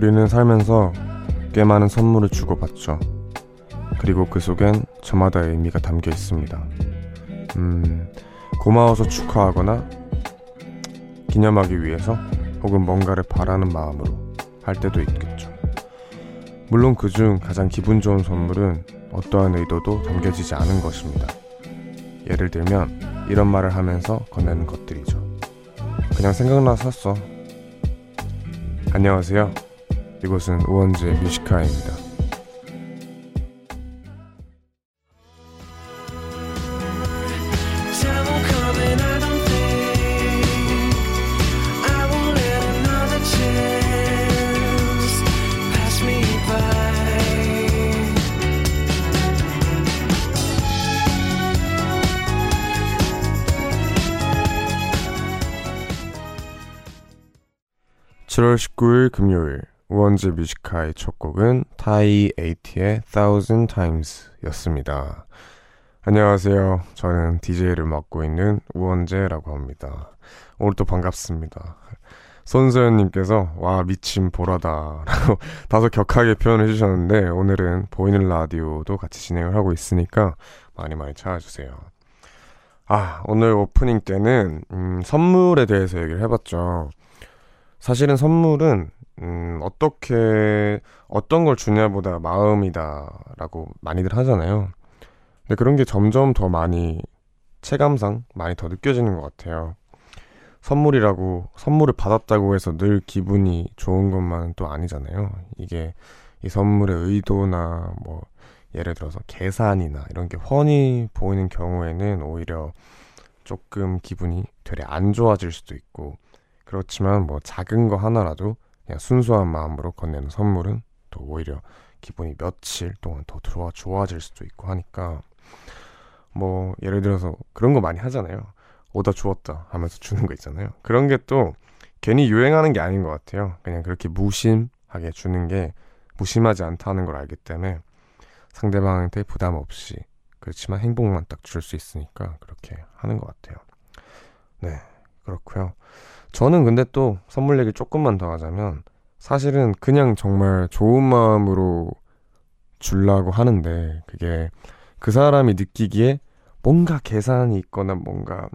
우리는 살면서 꽤 많은 선물을 주고받죠. 그리고 그 속엔 저마다의 의미가 담겨 있습니다. 음, 고마워서 축하하거나 기념하기 위해서 혹은 뭔가를 바라는 마음으로 할 때도 있겠죠. 물론 그 중 가장 기분 좋은 선물은 어떠한 의도도 담겨지지 않은 것입니다. 예를 들면 이런 말을 하면서 건네는 것들이죠. 그냥 생각나서 샀어. 안녕하세요. 이곳은 우원재 뮤지카입니다. (7월 19일) 금요일 우원재 Music High의 첫 곡은 타이 에이티의 Thousand Times 였습니다. 안녕하세요. 저는 DJ를 맡고 있는 우원재라고 합니다. 오늘 또 반갑습니다. 손소연님께서 와 미친 보라다 라고 다소 격하게 표현해 주셨는데 오늘은 보이는 라디오도 같이 진행을 하고 있으니까 많이 많이 찾아주세요. 아 오늘 오프닝 때는 음, 선물에 대해서 얘기를 해봤죠. 사실은 선물은 음, 어떻게, 어떤 걸 주냐보다 마음이다라고 많이들 하잖아요. 근데 그런 게 점점 더 많이, 체감상 많이 더 느껴지는 것 같아요. 선물이라고, 선물을 받았다고 해서 늘 기분이 좋은 것만은 또 아니잖아요. 이게 이 선물의 의도나 뭐, 예를 들어서 계산이나 이런 게 훤히 보이는 경우에는 오히려 조금 기분이 되레 안 좋아질 수도 있고, 그렇지만 뭐 작은 거 하나라도 그냥 순수한 마음으로 건네는 선물은 또 오히려 기분이 며칠 동안 더 좋아, 좋아질 수도 있고 하니까 뭐 예를 들어서 그런 거 많이 하잖아요. 오다 주었다 하면서 주는 거 있잖아요. 그런 게 또 괜히 유행하는 게 아닌 것 같아요. 그냥 그렇게 무심하게 주는 게 무심하지 않다는 걸 알기 때문에 상대방한테 부담 없이 그렇지만 행복만 딱 줄 수 있으니까 그렇게 하는 것 같아요. 네, 그렇고요. 저는 근데 또 선물 얘기 조금만 더 하자면 사실은 그냥 정말 좋은 마음으로 주려고 하는데 그게 그 사람이 느끼기에 뭔가 계산이 있거나 뭔가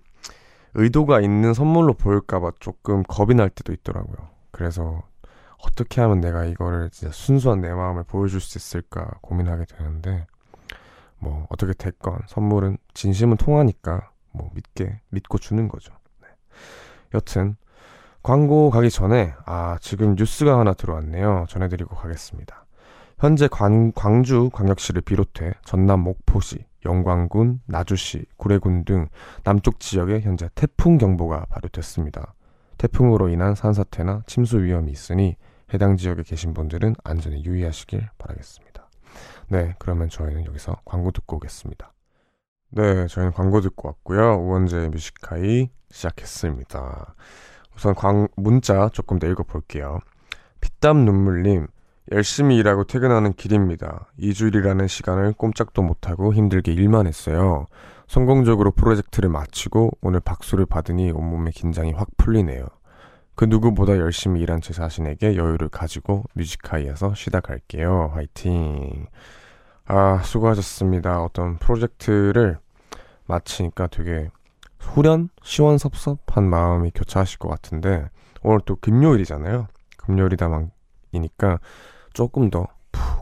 의도가 있는 선물로 보일까봐 조금 겁이 날 때도 있더라고요. 그래서 어떻게 하면 내가 이거를 진짜 순수한 내 마음을 보여줄 수 있을까 고민하게 되는데 뭐 어떻게 됐건 선물은 진심은 통하니까 뭐 믿게 믿고 주는 거죠. 네. 여튼 광고 가기 전에 아 지금 뉴스가 하나 들어왔네요. 전해드리고 가겠습니다. 현재 광, 광주 광역시를 비롯해 전남 목포시, 영광군, 나주시, 구례군 등 남쪽 지역에 현재 태풍 경보가 발효됐습니다. 태풍으로 인한 산사태나 침수 위험이 있으니 해당 지역에 계신 분들은 안전에 유의하시길 바라겠습니다. 네, 그러면 저희는 여기서 광고 듣고 오겠습니다. 네, 저희는 광고 듣고 왔고요. 우원재 뮤지카이 시작했습니다. 우선 광, 문자 조금 더 읽어볼게요. 피땀 눈물님, 열심히 일하고 퇴근하는 길입니다. 2주일이라는 시간을 꼼짝도 못하고 힘들게 일만 했어요. 성공적으로 프로젝트를 마치고 오늘 박수를 받으니 온몸의 긴장이 확 풀리네요. 그 누구보다 열심히 일한 제 자신에게 여유를 가지고 뮤직하이에서 쉬다 갈게요. 화이팅. 아, 수고하셨습니다. 어떤 프로젝트를 마치니까 되게 후련, 시원섭섭한 마음이 교차하실 것 같은데 오늘 또 금요일이잖아요. 금요일이다만이니까 조금 더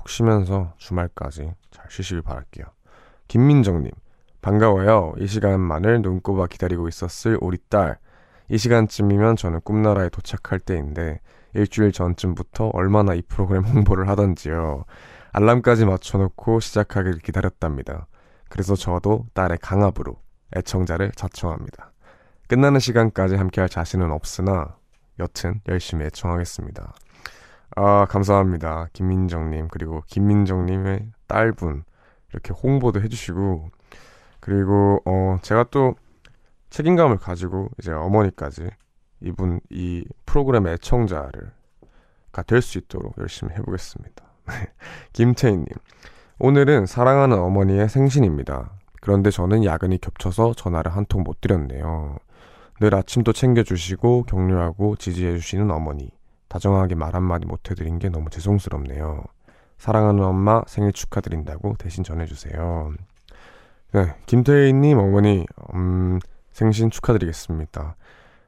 푹 쉬면서 주말까지 잘 쉬시길 바랄게요. 김민정님, 반가워요. 이 시간만을 눈꼽아 기다리고 있었을 우리 딸. 이 시간쯤이면 저는 꿈나라에 도착할 때인데 일주일 전쯤부터 얼마나 이 프로그램 홍보를 하던지요. 알람까지 맞춰놓고 시작하길 기다렸답니다. 그래서 저도 딸의 강압으로 애청자를 자청합니다. 끝나는 시간까지 함께할 자신은 없으나 여튼 열심히 애청하겠습니다. 아 감사합니다. 김민정님 그리고 김민정님의 딸분 이렇게 홍보도 해주시고 그리고 어 제가 또 책임감을 가지고 이제 어머니까지 이분 이 프로그램 애청자를 될수 있도록 열심히 해보겠습니다. 김태희님 오늘은 사랑하는 어머니의 생신입니다. 그런데 저는 야근이 겹쳐서 전화를 한 통 못 드렸네요. 늘 아침도 챙겨주시고 격려하고 지지해주시는 어머니. 다정하게 말 한마디 못 해드린 게 너무 죄송스럽네요. 사랑하는 엄마 생일 축하드린다고 대신 전해주세요. 네, 김태희님 어머니, 음, 생신 축하드리겠습니다.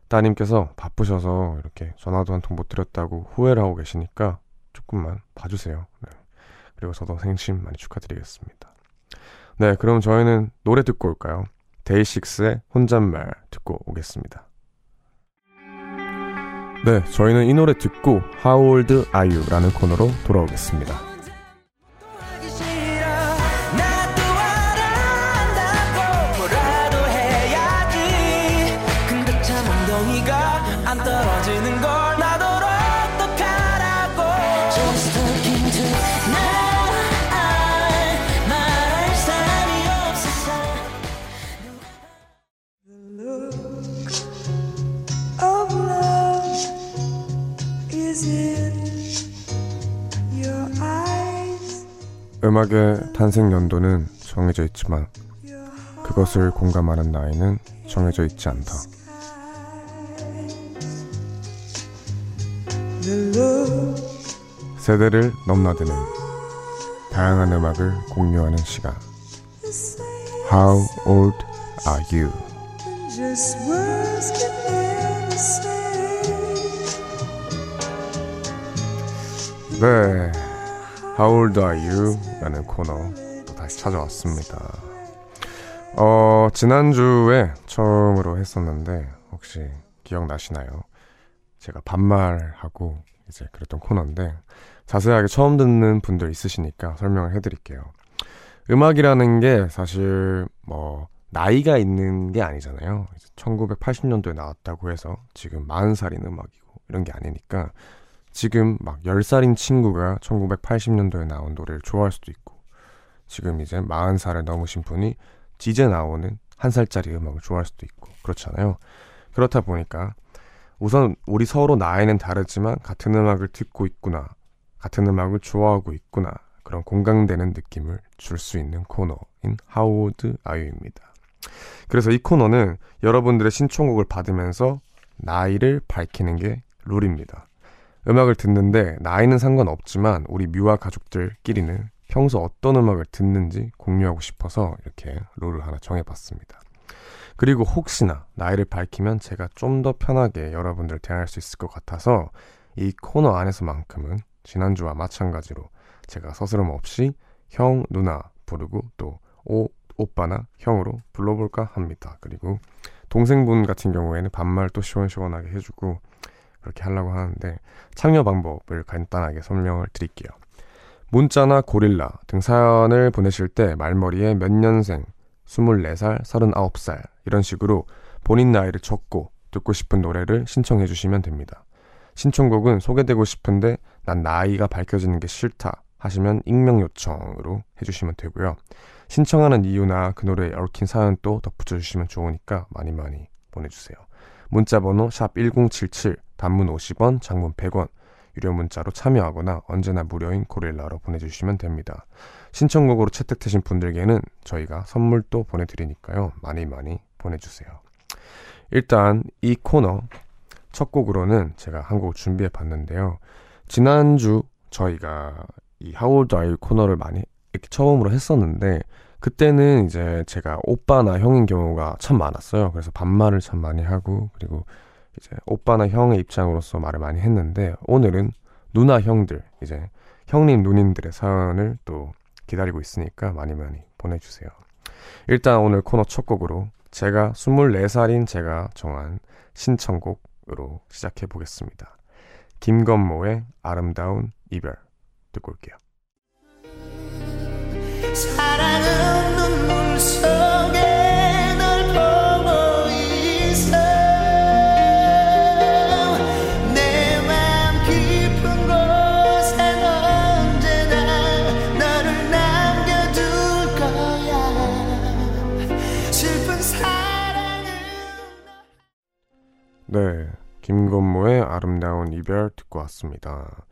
따님께서 바쁘셔서 이렇게 전화도 한 통 못 드렸다고 후회를 하고 계시니까 조금만 봐주세요. 네. 그리고 저도 생신 많이 축하드리겠습니다. 네, 그럼 저희는 노래 듣고 올까요? 데이식스의 혼잣말 듣고 오겠습니다. 네, 저희는 이 노래 듣고 How old are you? 라는 코너로 돌아오겠습니다. 음악의 탄생 연도는 정해져 있지만 그것을 공감하는 나이는 정해져 있지 않다. 세대를 넘나드는 다양한 음악을 공유하는 시간. How old are you? 네. How old are you? 라는 코너 또 다시 찾아왔습니다. 어, 지난주에 처음으로 했었는데 혹시 기억나시나요? 제가 반말하고 이제 그랬던 코너인데 자세하게 처음 듣는 분들 있으시니까 설명을 해드릴게요. 음악이라는 게 사실 뭐 나이가 있는 게 아니잖아요. 1980년도에 나왔다고 해서 지금 40살인 음악이고 이런 게 아니니까 지금 막 10살인 친구가 1980년도에 나온 노래를 좋아할 수도 있고 지금 이제 40살을 넘으신 분이 이제 나오는 한 살짜리 음악을 좋아할 수도 있고 그렇잖아요. 그렇다 보니까 우선 우리 서로 나이는 다르지만 같은 음악을 듣고 있구나. 같은 음악을 좋아하고 있구나. 그런 공감되는 느낌을 줄 수 있는 코너인 하우드 아유입니다. 그래서 이 코너는 여러분들의 신청곡을 받으면서 나이를 밝히는 게 룰입니다. 음악을 듣는데 나이는 상관없지만 우리 뮤아 가족들끼리는 평소 어떤 음악을 듣는지 공유하고 싶어서 이렇게 룰을 하나 정해봤습니다. 그리고 혹시나 나이를 밝히면 제가 좀 더 편하게 여러분들 대할 수 있을 것 같아서 이 코너 안에서만큼은 지난주와 마찬가지로 제가 서스럼 없이 형, 누나 부르고 또 오, 오빠나 형으로 불러볼까 합니다. 그리고 동생분 같은 경우에는 반말 또 시원시원하게 해주고 그렇게 하려고 하는데 참여 방법을 간단하게 설명을 드릴게요. 문자나 고릴라 등 사연을 보내실 때 말머리에 몇 년생, 24살, 39살 이런 식으로 본인 나이를 적고 듣고 싶은 노래를 신청해 주시면 됩니다. 신청곡은 소개되고 싶은데 난 나이가 밝혀지는 게 싫다 하시면 익명 요청으로 해주시면 되고요. 신청하는 이유나 그 노래에 얽힌 사연 또 덧붙여 주시면 좋으니까 많이 많이 보내주세요. 문자 번호 샵1077 단문 50원, 장문 100원, 유료 문자로 참여하거나 언제나 무료인 고릴라로 보내주시면 됩니다. 신청곡으로 채택되신 분들께는 저희가 선물도 보내드리니까요. 많이 많이 보내주세요. 일단 이 코너 첫 곡으로는 제가 한 곡 준비해 봤는데요. 지난주 저희가 이 하울드 아이 코너를 많이 처음으로 했었는데 그때는 이제 제가 오빠나 형인 경우가 참 많았어요. 그래서 반말을 참 많이 하고 그리고 이제 오빠나 형의 입장으로서 말을 많이 했는데 오늘은 누나 형들 이제 형님 누님들의 사연을 또 기다리고 있으니까 많이 많이 보내주세요. 일단 오늘 코너 첫 곡으로 제가 24살인 제가 정한 신청곡으로 시작해 보겠습니다. 김건모의 아름다운 이별 듣고 올게요. 사랑은 네, 김건모의 아름다운 이별 듣고 왔습니다.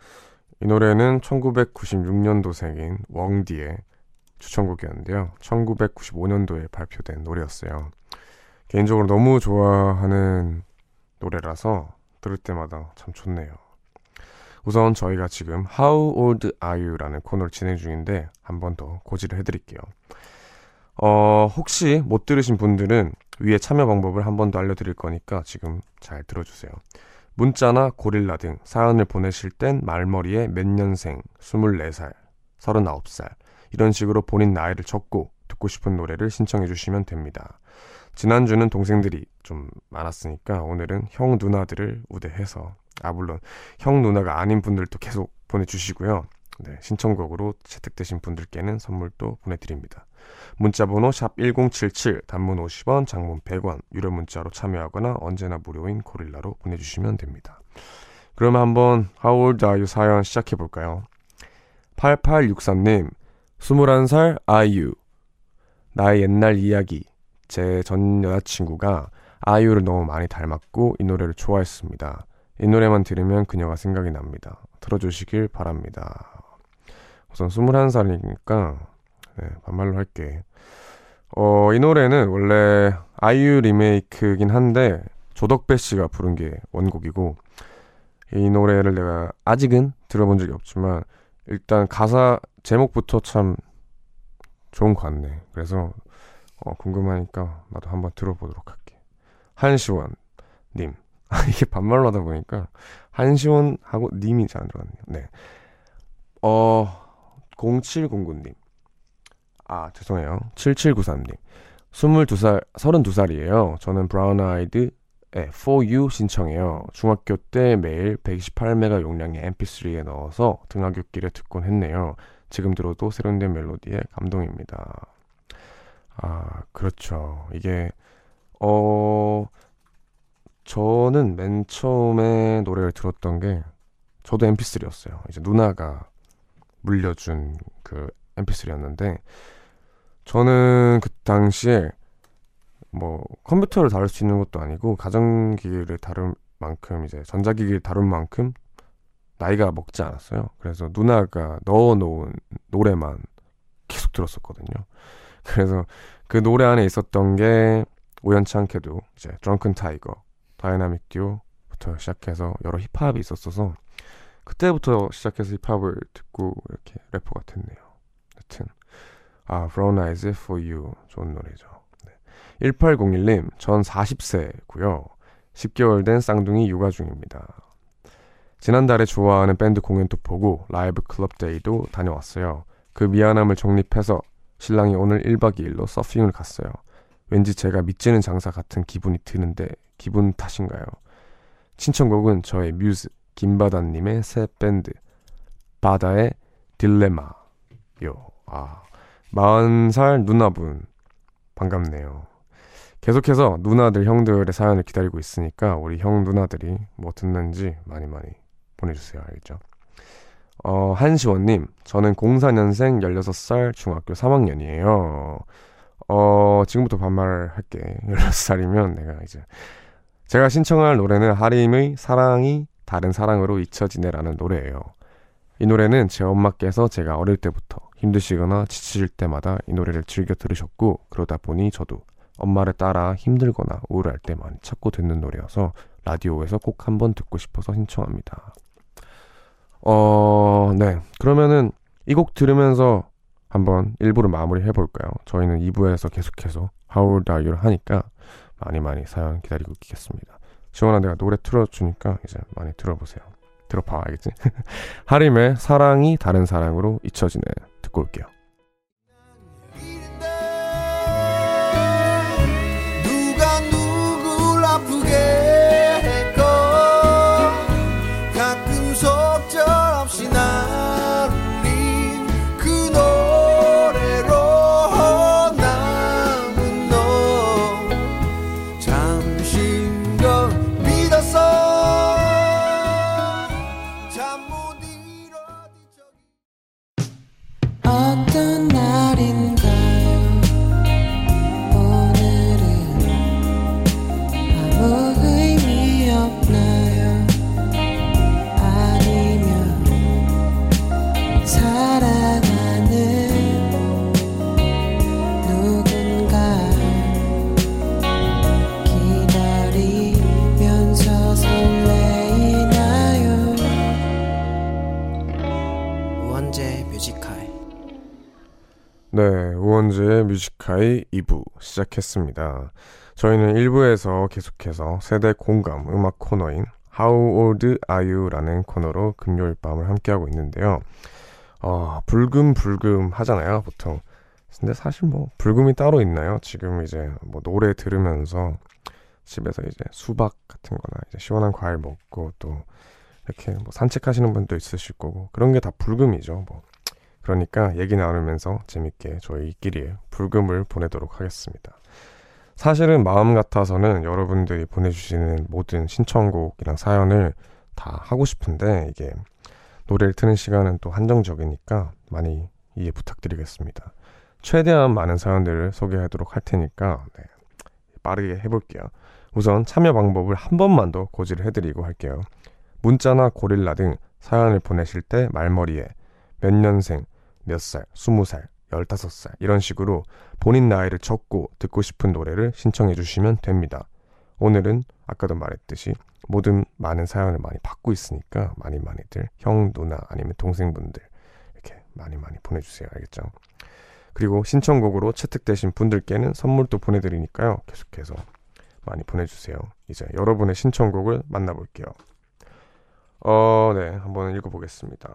이 노래는 1996년도생인 웡디의 추천곡이었는데요. 1995년도에 발표된 노래였어요. 개인적으로 너무 좋아하는 노래라서 들을 때마다 참 좋네요. 우선 저희가 지금 How Old Are You라는 코너를 진행 중인데 한 번 더 고지를 해드릴게요. 어, 혹시 못 들으신 분들은 위에 참여 방법을 한 번 더 알려드릴 거니까 지금 잘 들어주세요. 문자나 고릴라 등 사연을 보내실 땐 말머리에 몇 년생, 24살, 39살 이런 식으로 본인 나이를 적고 듣고 싶은 노래를 신청해 주시면 됩니다. 지난주는 동생들이 좀 많았으니까 오늘은 형 누나들을 우대해서 아 물론 형 누나가 아닌 분들도 계속 보내주시고요. 네, 신청곡으로 채택되신 분들께는 선물도 보내드립니다. 문자번호 샵 1077, 단문 50원, 장문 100원, 유료 문자로 참여하거나 언제나 무료인 고릴라로 보내주시면 됩니다. 그럼 한번 How old are you 사연 시작해볼까요? 8863님, 21살 아이유. 나의 옛날 이야기. 제 전 여자친구가 아이유를 너무 많이 닮았고 이 노래를 좋아했습니다. 이 노래만 들으면 그녀가 생각이 납니다. 들어주시길 바랍니다. 우선 21살이니까 네, 반말로 할게. 어, 이 노래는 원래 아이유 리메이크긴 한데 조덕배 씨가 부른 게 원곡이고 이 노래를 내가 아직은 들어본 적이 없지만 일단 가사 제목부터 참 좋은 것 같네. 그래서 어, 궁금하니까 나도 한번 들어보도록 할게. 한시원 님. 아, 이게 반말로 하다 보니까 한시원하고 님이 잘 안 들어갔네요. 네. 어, 0709님. 아, 죄송해요. 7793님. 22살, 32살이에요. 저는 브라운 아이드 의 For You 신청해요. 중학교 때 매일 128메가 용량의 mp3에 넣어서 등하굣길에 듣곤 했네요. 지금 들어도 세련된 멜로디에 감동입니다. 아, 그렇죠. 이게, 어, 저는 맨 처음에 노래를 들었던 게, 저도 mp3였어요. 이제 누나가 물려준 그 mp3였는데, 저는 그 당시에 뭐 컴퓨터를 다룰 수 있는 것도 아니고 가전기기를 다룰 만큼 이제 전자기기를 다룰 만큼 나이가 먹지 않았어요. 그래서 누나가 넣어놓은 노래만 계속 들었었거든요. 그래서 그 노래 안에 있었던 게 우연치 않게도 이제 드렁큰 타이거, 다이나믹 듀오부터 시작해서 여러 힙합이 있었어서 그때부터 시작해서 힙합을 듣고 이렇게 래퍼가 됐네요. 여튼 아, Eyes for You 좋은 노래죠. 네. 1801님, 전 40세고요. 10개월 된 쌍둥이 육아 중입니다. 지난달에 좋아하는 밴드 공연도 보고 라이브 클럽 데이도 다녀왔어요. 그 미안함을 정립해서 신랑이 오늘 1박 2일로 서핑을 갔어요. 왠지 제가 믿지는 장사 같은 기분이 드는데 기분 탓인가요? 신청곡은 저의 뮤즈 김바다님의 새 밴드 바다의 딜레마요. 아 40살 누나분 반갑네요. 계속해서 누나들 형들의 사연을 기다리고 있으니까 우리 형 누나들이 뭐 듣는지 많이 많이 보내주세요. 알겠죠? 어, 한시원님, 저는 04년생 16살 중학교 3학년이에요. 어, 지금부터 반말할게. 16살이면 내가 이제. 제가 신청할 노래는 하림의 사랑이 다른 사랑으로 잊혀지네라는 노래예요. 이 노래는 제 엄마께서 제가 어릴 때부터 힘드시거나 지칠 때마다 이 노래를 즐겨 들으셨고 그러다 보니 저도 엄마를 따라 힘들거나 우울할 때 많이 찾고 듣는 노래여서 라디오에서 꼭 한번 듣고 싶어서 신청합니다. 어, 네. 그러면은 이 곡 들으면서 한번 1부를 마무리 해볼까요? 저희는 2부에서 계속해서 How Old Are You를 하니까 많이 많이 사연 기다리고 있겠습니다. 시원한 내가 노래 틀어주니까 이제 많이 들어보세요. 들어봐, 알겠지? 하림의 사랑이 다른 사랑으로 잊혀지네. 듣고 올게요. 뮤직하이 2부 시작했습니다. 저희는 1부에서 계속해서 세대 공감 음악 코너인 How Old Are You? 라는 코너로 금요일 밤을 함께하고 있는데요. 어, 불금불금 하잖아요, 보통. 근데 사실 뭐, 불금이 따로 있나요? 지금 이제 뭐 노래 들으면서 집에서 이제 수박 같은 거나 이제 시원한 과일 먹고 또 이렇게 뭐 산책하시는 분도 있으실 거고 그런 게 다 불금이죠, 뭐. 그러니까 얘기 나누면서 재밌게 저희끼리 불금을 보내도록 하겠습니다. 사실은 마음 같아서는 여러분들이 보내주시는 모든 신청곡이랑 사연을 다 하고 싶은데 이게 노래를 트는 시간은 또 한정적이니까 많이 이해 부탁드리겠습니다. 최대한 많은 사연들을 소개하도록 할 테니까 네, 빠르게 해볼게요. 우선 참여 방법을 한 번만 더 고지를 해드리고 할게요. 문자나 고릴라 등 사연을 보내실 때 말머리에 몇 년생, 몇 살, 스무 살, 열다섯 살 이런 식으로 본인 나이를 적고 듣고 싶은 노래를 신청해 주시면 됩니다. 오늘은 아까도 말했듯이 모든 많은 사연을 많이 받고 있으니까 많이 많이들 형, 누나 아니면 동생분들 이렇게 많이 많이 보내주세요. 알겠죠? 그리고 신청곡으로 채택되신 분들께는 선물도 보내드리니까요. 계속해서 많이 보내주세요. 이제 여러분의 신청곡을 만나볼게요. 어, 네. 한번 읽어보겠습니다.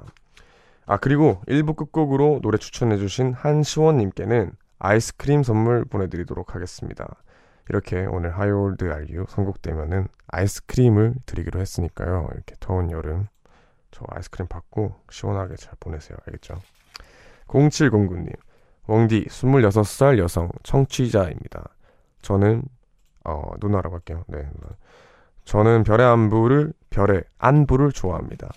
아, 그리고 1부 끝곡으로 노래 추천해주신 한시원님께는 아이스크림 선물 보내드리도록 하겠습니다. 이렇게 오늘 How old are you 선곡되면은 아이스크림을 드리기로 했으니까요. 이렇게 더운 여름 저 아이스크림 받고 시원하게 잘 보내세요. 알겠죠? 0709님, 웡디 26살 여성 청취자입니다. 저는 어, 누나라고 할게요. 네. 저는 별의 안부를 별의 안부를 좋아합니다.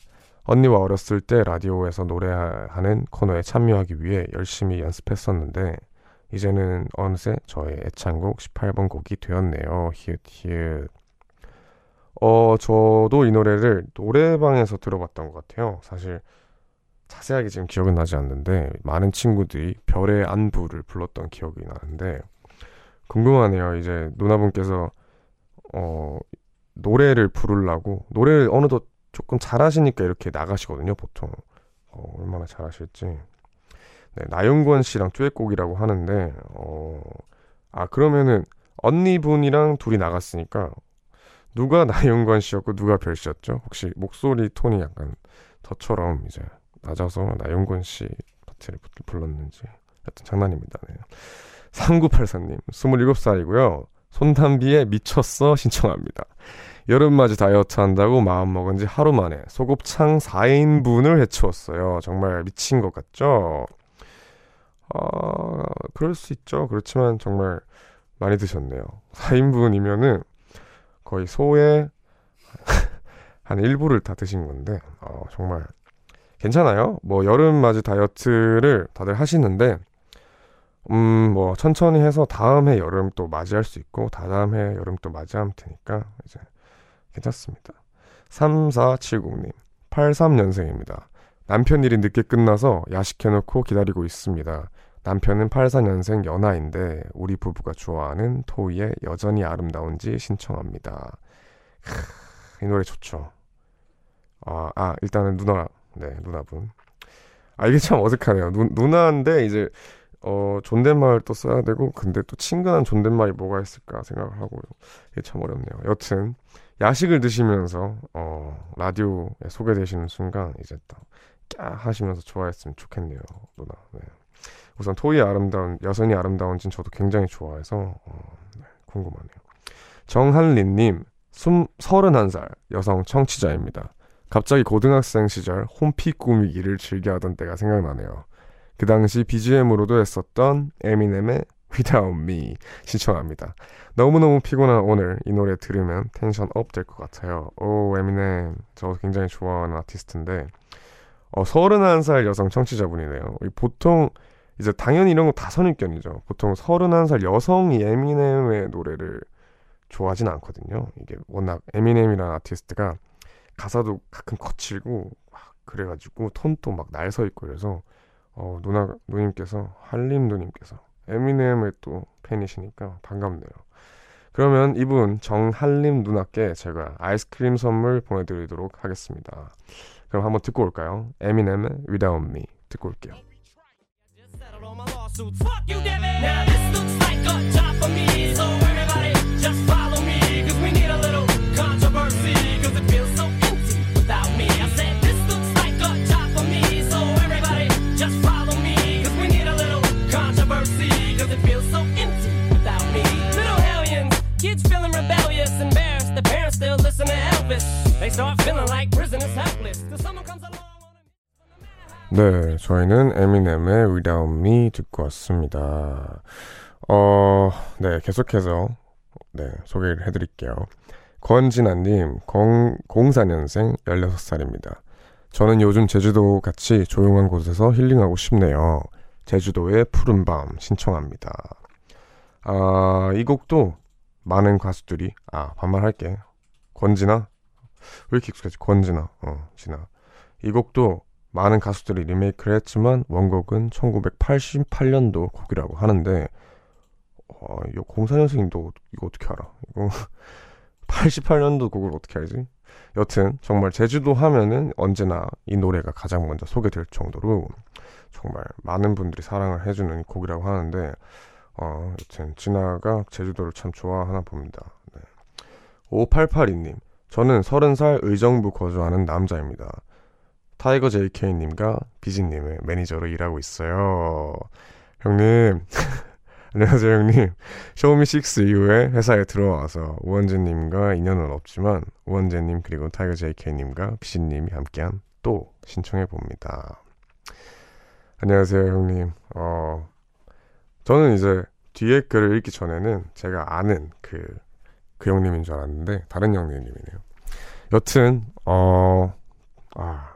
언니와 어렸을 때 라디오에서 노래하는 코너에 참여하기 위해 열심히 연습했었는데 이제는 어느새 저의 애창곡 18번 곡이 되었네요. 히읗 히읗. 어, 저도 이 노래를 노래방에서 들어봤던 것 같아요. 사실 자세하게 지금 기억은 나지 않는데 많은 친구들이 별의 안부를 불렀던 기억이 나는데 궁금하네요. 이제 누나분께서 어 노래를 부르려고 노래를 어느덧 조금 잘하시니까 이렇게 나가시거든요, 보통. 어, 얼마나 잘하실지. 네, 나윤권 씨랑 듀엣곡이라고 하는데, 어, 아, 그러면은 언니분이랑 둘이 나갔으니까, 누가 나윤권 씨였고 누가 별 씨였죠? 혹시 목소리 톤이 약간 저처럼 이제 낮아서 나윤권 씨 파트를 불렀는지. 하여튼 장난입니다. 네. 3984님, 27살이고요. 손담비에 미쳤어 신청합니다. 여름맞이 다이어트 한다고 마음먹은 지 하루 만에 소곱창 4인분을 해치웠어요. 정말 미친 것 같죠? 아, 그럴 수 있죠. 그렇지만 정말 많이 드셨네요. 4인분이면은 거의 소의 한 일부를 다 드신 건데, 어, 정말 괜찮아요. 뭐 여름맞이 다이어트를 다들 하시는데, 음, 뭐 천천히 해서 다음 해 여름 또 맞이할 수 있고, 다다음 해 여름 또 맞이하면 되니까 이제 괜찮습니다. 3470님, 83년생입니다. 남편 일이 늦게 끝나서 야식해놓고 기다리고 있습니다. 남편은 84년생 연하인데 우리 부부가 좋아하는 토이의 여전히 아름다운지 신청합니다. 크, 이 노래 좋죠. 아, 아 일단은 누나, 네 누나분. 아 이게 참 어색하네요. 누, 누나인데 이제 어 존댓말 또 써야 되고 근데 또 친근한 존댓말이 뭐가 있을까 생각을 하고요. 이게 참 어렵네요. 여튼 야식을 드시면서 어, 라디오에 소개되시는 순간 이제 또까 하시면서 좋아했으면 좋겠네요, 누나. 네. 우선 토이의 아름다운 여선이 아름다운진 저도 굉장히 좋아해서 어, 네, 궁금하네요. 정한린님, 31살 여성 청취자입니다. 갑자기 고등학생 시절 홈피 꾸미기를 즐겨하던 때가 생각나네요. 그 당시 BGM으로도 했었던 에미넴의 Without Me 신청합니다. 너무너무 피곤한 오늘 이 노래 들으면 텐션 up 될 것 같아요. 오, 에미넴. 저 굉장히 좋아하는 아티스트인데, 어, 31살 여성 청취자분이네요. 보통, 이제 당연히 이런 거 다 선입견이죠. 보통 31살 여성이 에미넴의 노래를 좋아하진 않거든요. 이게 워낙 에미넴이라는 아티스트가 가사도 가끔 거칠고, 막 그래가지고 톤도 막 날 서 있고 그래서, 어, 누나, 누님께서, 한림 누님께서 에미넴의 또 팬이시니까 반갑네요. 그러면 이분 정한림 누나께 제가 아이스크림 선물 보내드리도록 하겠습니다. 그럼 한번 듣고 올까요? 에미넴의 Without Me 듣고 올게요. Now this looks like a job for me, so everybody just 네, 저희는 에미넴의 Without Me 듣고 왔습니다. 어, 네, 계속해서 네, 소개를 해드릴게요. 권진아님, 04년생 16살입니다. 저는 요즘 제주도 같이 조용한 곳에서 힐링하고 싶네요. 제주도의 푸른 밤 신청합니다. 아, 이 곡도 많은 가수들이, 아, 반말할게. 권진아? 왜 이렇게 익숙하지? 권진아. 어, 진아. 이 곡도 많은 가수들이 리메이크를 했지만 원곡은 1988년도 곡이라고 하는데 어, 이거 04년생인도 이거 어떻게 알아? 이거 88년도 곡을 어떻게 알지? 여튼 정말 제주도 하면은 언제나 이 노래가 가장 먼저 소개될 정도로 정말 많은 분들이 사랑을 해주는 곡이라고 하는데 어, 여튼 진아가 제주도를 참 좋아하나 봅니다. 네. 5882님 저는 30살 의정부 거주하는 남자입니다. 타이거 JK님과 비지님의 매니저로 일하고 있어요. 형님, 안녕하세요 형님. 쇼미6 이후에 회사에 들어와서 우원재님과 인연은 없지만 우원재님 그리고 타이거 JK님과 비지님이 함께한 또 신청해 봅니다. 안녕하세요 형님. 어, 저는 이제 뒤에 글을 읽기 전에는 제가 아는 그, 그 형님인 줄 알았는데 다른 형님이네요. 여튼 어, 아.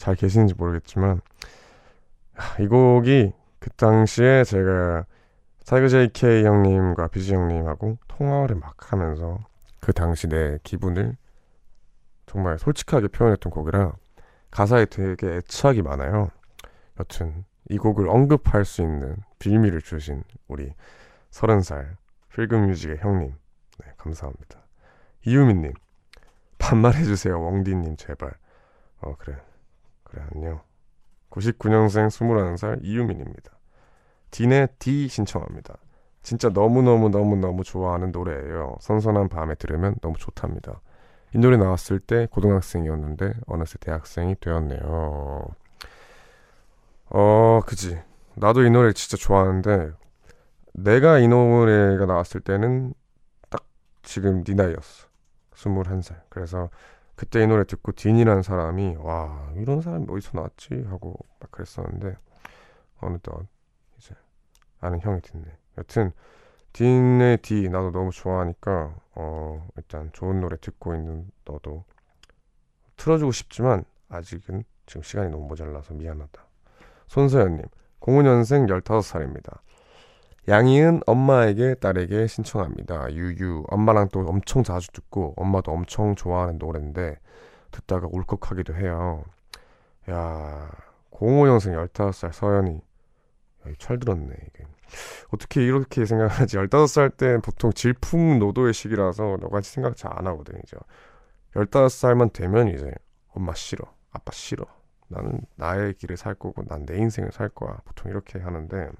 잘 계시는지 모르겠지만 이 곡이 그 당시에 제가 타이거 JK 형님과 비지 형님하고 통화를 막 하면서 그 당시 내 기분을 정말 솔직하게 표현했던 곡이라 가사에 되게 애착이 많아요. 여튼 이 곡을 언급할 수 있는 빌미를 주신 우리 서른 살 필금뮤직의 형님 네, 감사합니다. 이유민님 반말해주세요 웡디님 제발. 어 그래. 그래 안녕 99년생 21살 이유민입니다. 딘의 D 신청합니다. 진짜 너무너무너무너무 좋아하는 노래예요. 선선한 밤에 들으면 너무 좋답니다. 이 노래 나왔을 때 고등학생이었는데 어느새 대학생이 되었네요. 어 그지. 나도 이 노래 진짜 좋아하는데 내가 이 노래가 나왔을 때는 딱 지금 네 나이였어. 21살. 그래서 그때 이 노래 듣고 딘이라는 사람이 와 이런 사람이 어디서 나왔지? 하고 막 그랬었는데 어느덧 이제 아는 형이 됐네. 여튼 딘의 디 나도 너무 좋아하니까 어 일단 좋은 노래 듣고 있는 너도 틀어주고 싶지만 아직은 지금 시간이 너무 모자라서 미안하다. 손서연님 05년생 15살입니다 양이은 엄마에게 딸에게 신청합니다. 유유. 엄마랑 또 엄청 자주 듣고 엄마도 엄청 좋아하는 노래인데 듣다가 울컥하기도 해요. 야 05년생 15살 서연이. 야, 철들었네 이게. 어떻게 이렇게 생각하지? 15살 때 보통 질풍노도의 시기라서 너같이 생각 잘 안 하거든 이제. 15살만 되면 이제 엄마 싫어 아빠 싫어. 나는 나의 길을 살 거고 난 내 인생을 살 거야. 보통 이렇게 하는데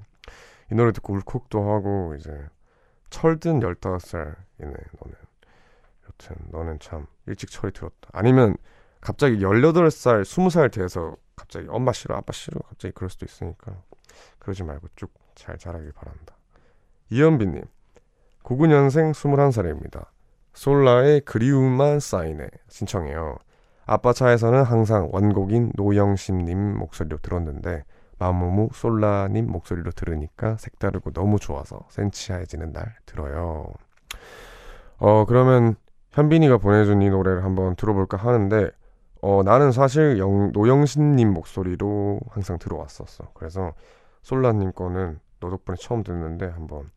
이 노래 듣고 울컥도 하고 이제 철든 15살이네 너는. 여튼 너는 참 일찍 철이 들었다. 아니면 갑자기 18살 20살 돼서 갑자기 엄마 싫어 아빠 싫어? 갑자기 그럴 수도 있으니까 그러지 말고 쭉 잘 자라길 바란다. 이현빈님 99년생 21살입니다. 솔라의 그리움만 쌓이네 신청해요. 아빠 차에서는 항상 원곡인 노영심님 목소리로 들었는데 마무무 솔라님 목소리로 들으니까 색다르고 너무 좋아서 센치해지는 날 들어요. 어, 그러면 현빈이가 보내준 이 노래를 한번 들어볼까 하는데, 어, 나는 사실 영, 노영신님 목소리로 항상 들어왔었어. 그래서 솔라님 거는 너 덕분에 처음 듣는데 한번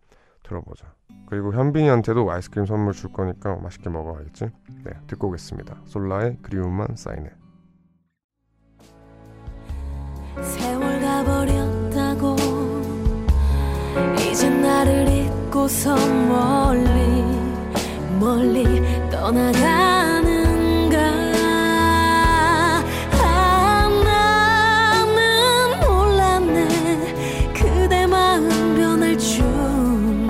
들어보자. 그리고 현빈이한테도 아이스크림 선물 줄 거니까 맛있게 먹어야겠지? 네, 듣고 오겠습니다. 솔라의 그리움만 쌓이네. 웃고서 멀리 멀리 떠나가는가? 아 나는 몰랐네. 그대 마음 변할 줄난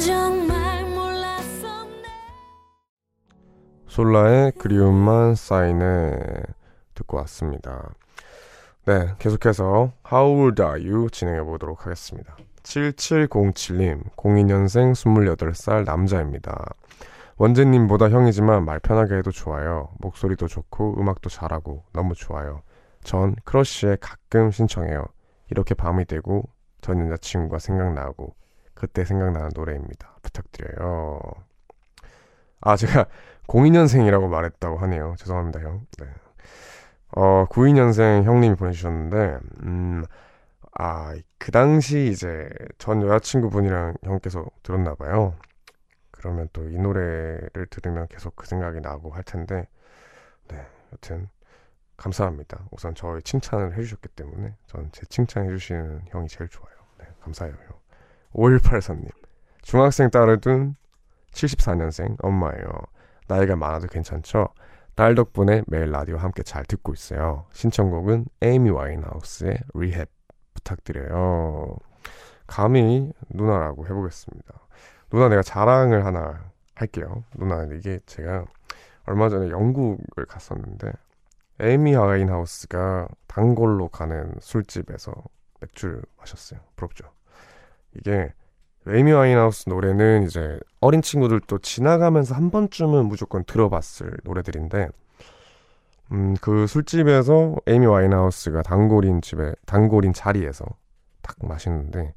정말 몰랐었네. 솔라의 그리움만 쌓이네 듣고 왔습니다. 네, 계속해서 How Old Are You 진행해 보도록 하겠습니다. 7707님, 02년생 28살 남자입니다. 원재님보다 형이지만 말 편하게 해도 좋아요. 목소리도 좋고 음악도 잘하고 너무 좋아요. 전 크러쉬에 가끔 신청해요. 이렇게 밤이 되고 전 여자친구가 생각나고 그때 생각나는 노래입니다. 부탁드려요. 아 제가 02년생이라고 말했다고 하네요. 죄송합니다 형. 네. 어 92년생 형님이 보내주셨는데 음. 아, 그 당시 이제 전 여자친구분이랑 형께서 들었나 봐요. 그러면 또 이 노래를 들으면 계속 그 생각이 나고 할 텐데, 네, 여튼 감사합니다. 우선 저의 칭찬을 해주셨기 때문에 전 제 칭찬 해주시는 형이 제일 좋아요. 네, 감사해요, 형. 5184님, 중학생 딸을 둔 74년생 엄마예요. 나이가 많아도 괜찮죠? 딸 덕분에 매일 라디오 함께 잘 듣고 있어요. 신청곡은 에이미 와인하우스의 리헵 부탁드려요. 감히 누나라고 해보겠습니다. 누나 내가 자랑을 하나 할게요. 누나 이게 제가 얼마 전에 영국을 갔었는데 에이미 와인하우스가 단골로 가는 술집에서 맥주를 마셨어요. 부럽죠. 이게 에이미 와인하우스 노래는 이제 어린 친구들도 지나가면서 한 번쯤은 무조건 들어봤을 노래들인데 음, 그 술집에서 에이미 와인하우스가 단골인 집에 단골인 자리에서 딱 마시는데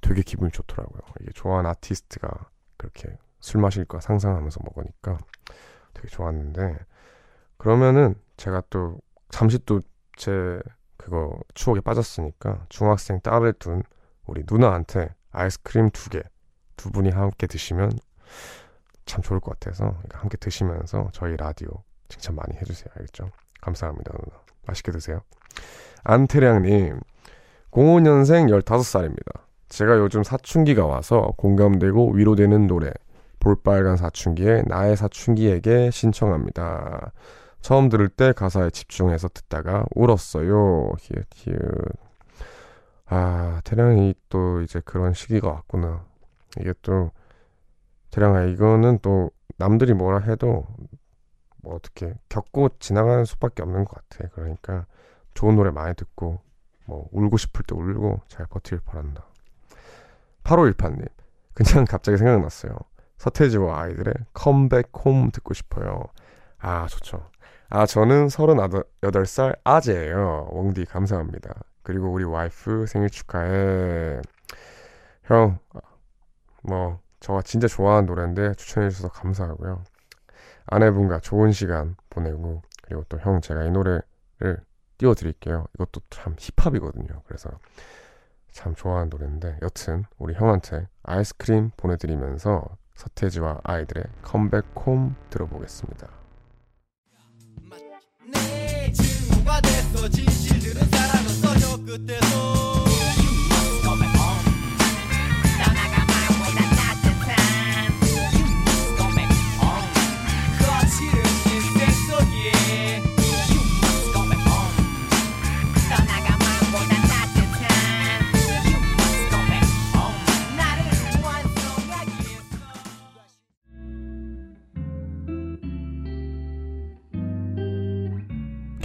되게 기분이 좋더라고요. 이게 좋아하는 아티스트가 그렇게 술 마실 거 상상하면서 먹으니까 되게 좋았는데 그러면은 제가 또 잠시 또 제 그거 추억에 빠졌으니까 중학생 딸을 둔 우리 누나한테 아이스크림 두 개, 두 분이 함께 드시면 참 좋을 것 같아서 함께 드시면서 저희 라디오 칭찬 많이 해주세요. 알겠죠? 감사합니다. 맛있게 드세요. 안태량님, 05년생 15살입니다. 제가 요즘 사춘기가 와서 공감되고 위로되는 노래, 볼빨간 사춘기의 나의 사춘기에게 신청합니다. 처음 들을 때 가사에 집중해서 듣다가 울었어요. 히읗, 히읗. 아, 태량이 또 이제 그런 시기가 왔구나. 이게 또, 태량아, 이거는 또 남들이 뭐라 해도 뭐 어떻게 겪고 지나가는 수밖에 없는 것 같아. 그러니까 좋은 노래 많이 듣고 뭐 울고 싶을 때 울고 잘 버티길 바란다. 8518님 그냥 갑자기 생각났어요. 서태지와 아이들의 컴백 홈 듣고 싶어요. 아 좋죠. 아 저는 38살 아재예요. 웡디 감사합니다. 그리고 우리 와이프 생일 축하해. 형, 뭐 저가 진짜 좋아하는 노래인데 추천해 주셔서 감사하고요. 아내분과 좋은 시간 보내고 그리고 또 형 제가 이 노래를 띄워드릴게요. 이것도 참 힙합이거든요. 그래서 참 좋아하는 노래인데 여튼 우리 형한테 아이스크림 보내드리면서 서태지와 아이들의 컴백 홈 들어보겠습니다. 내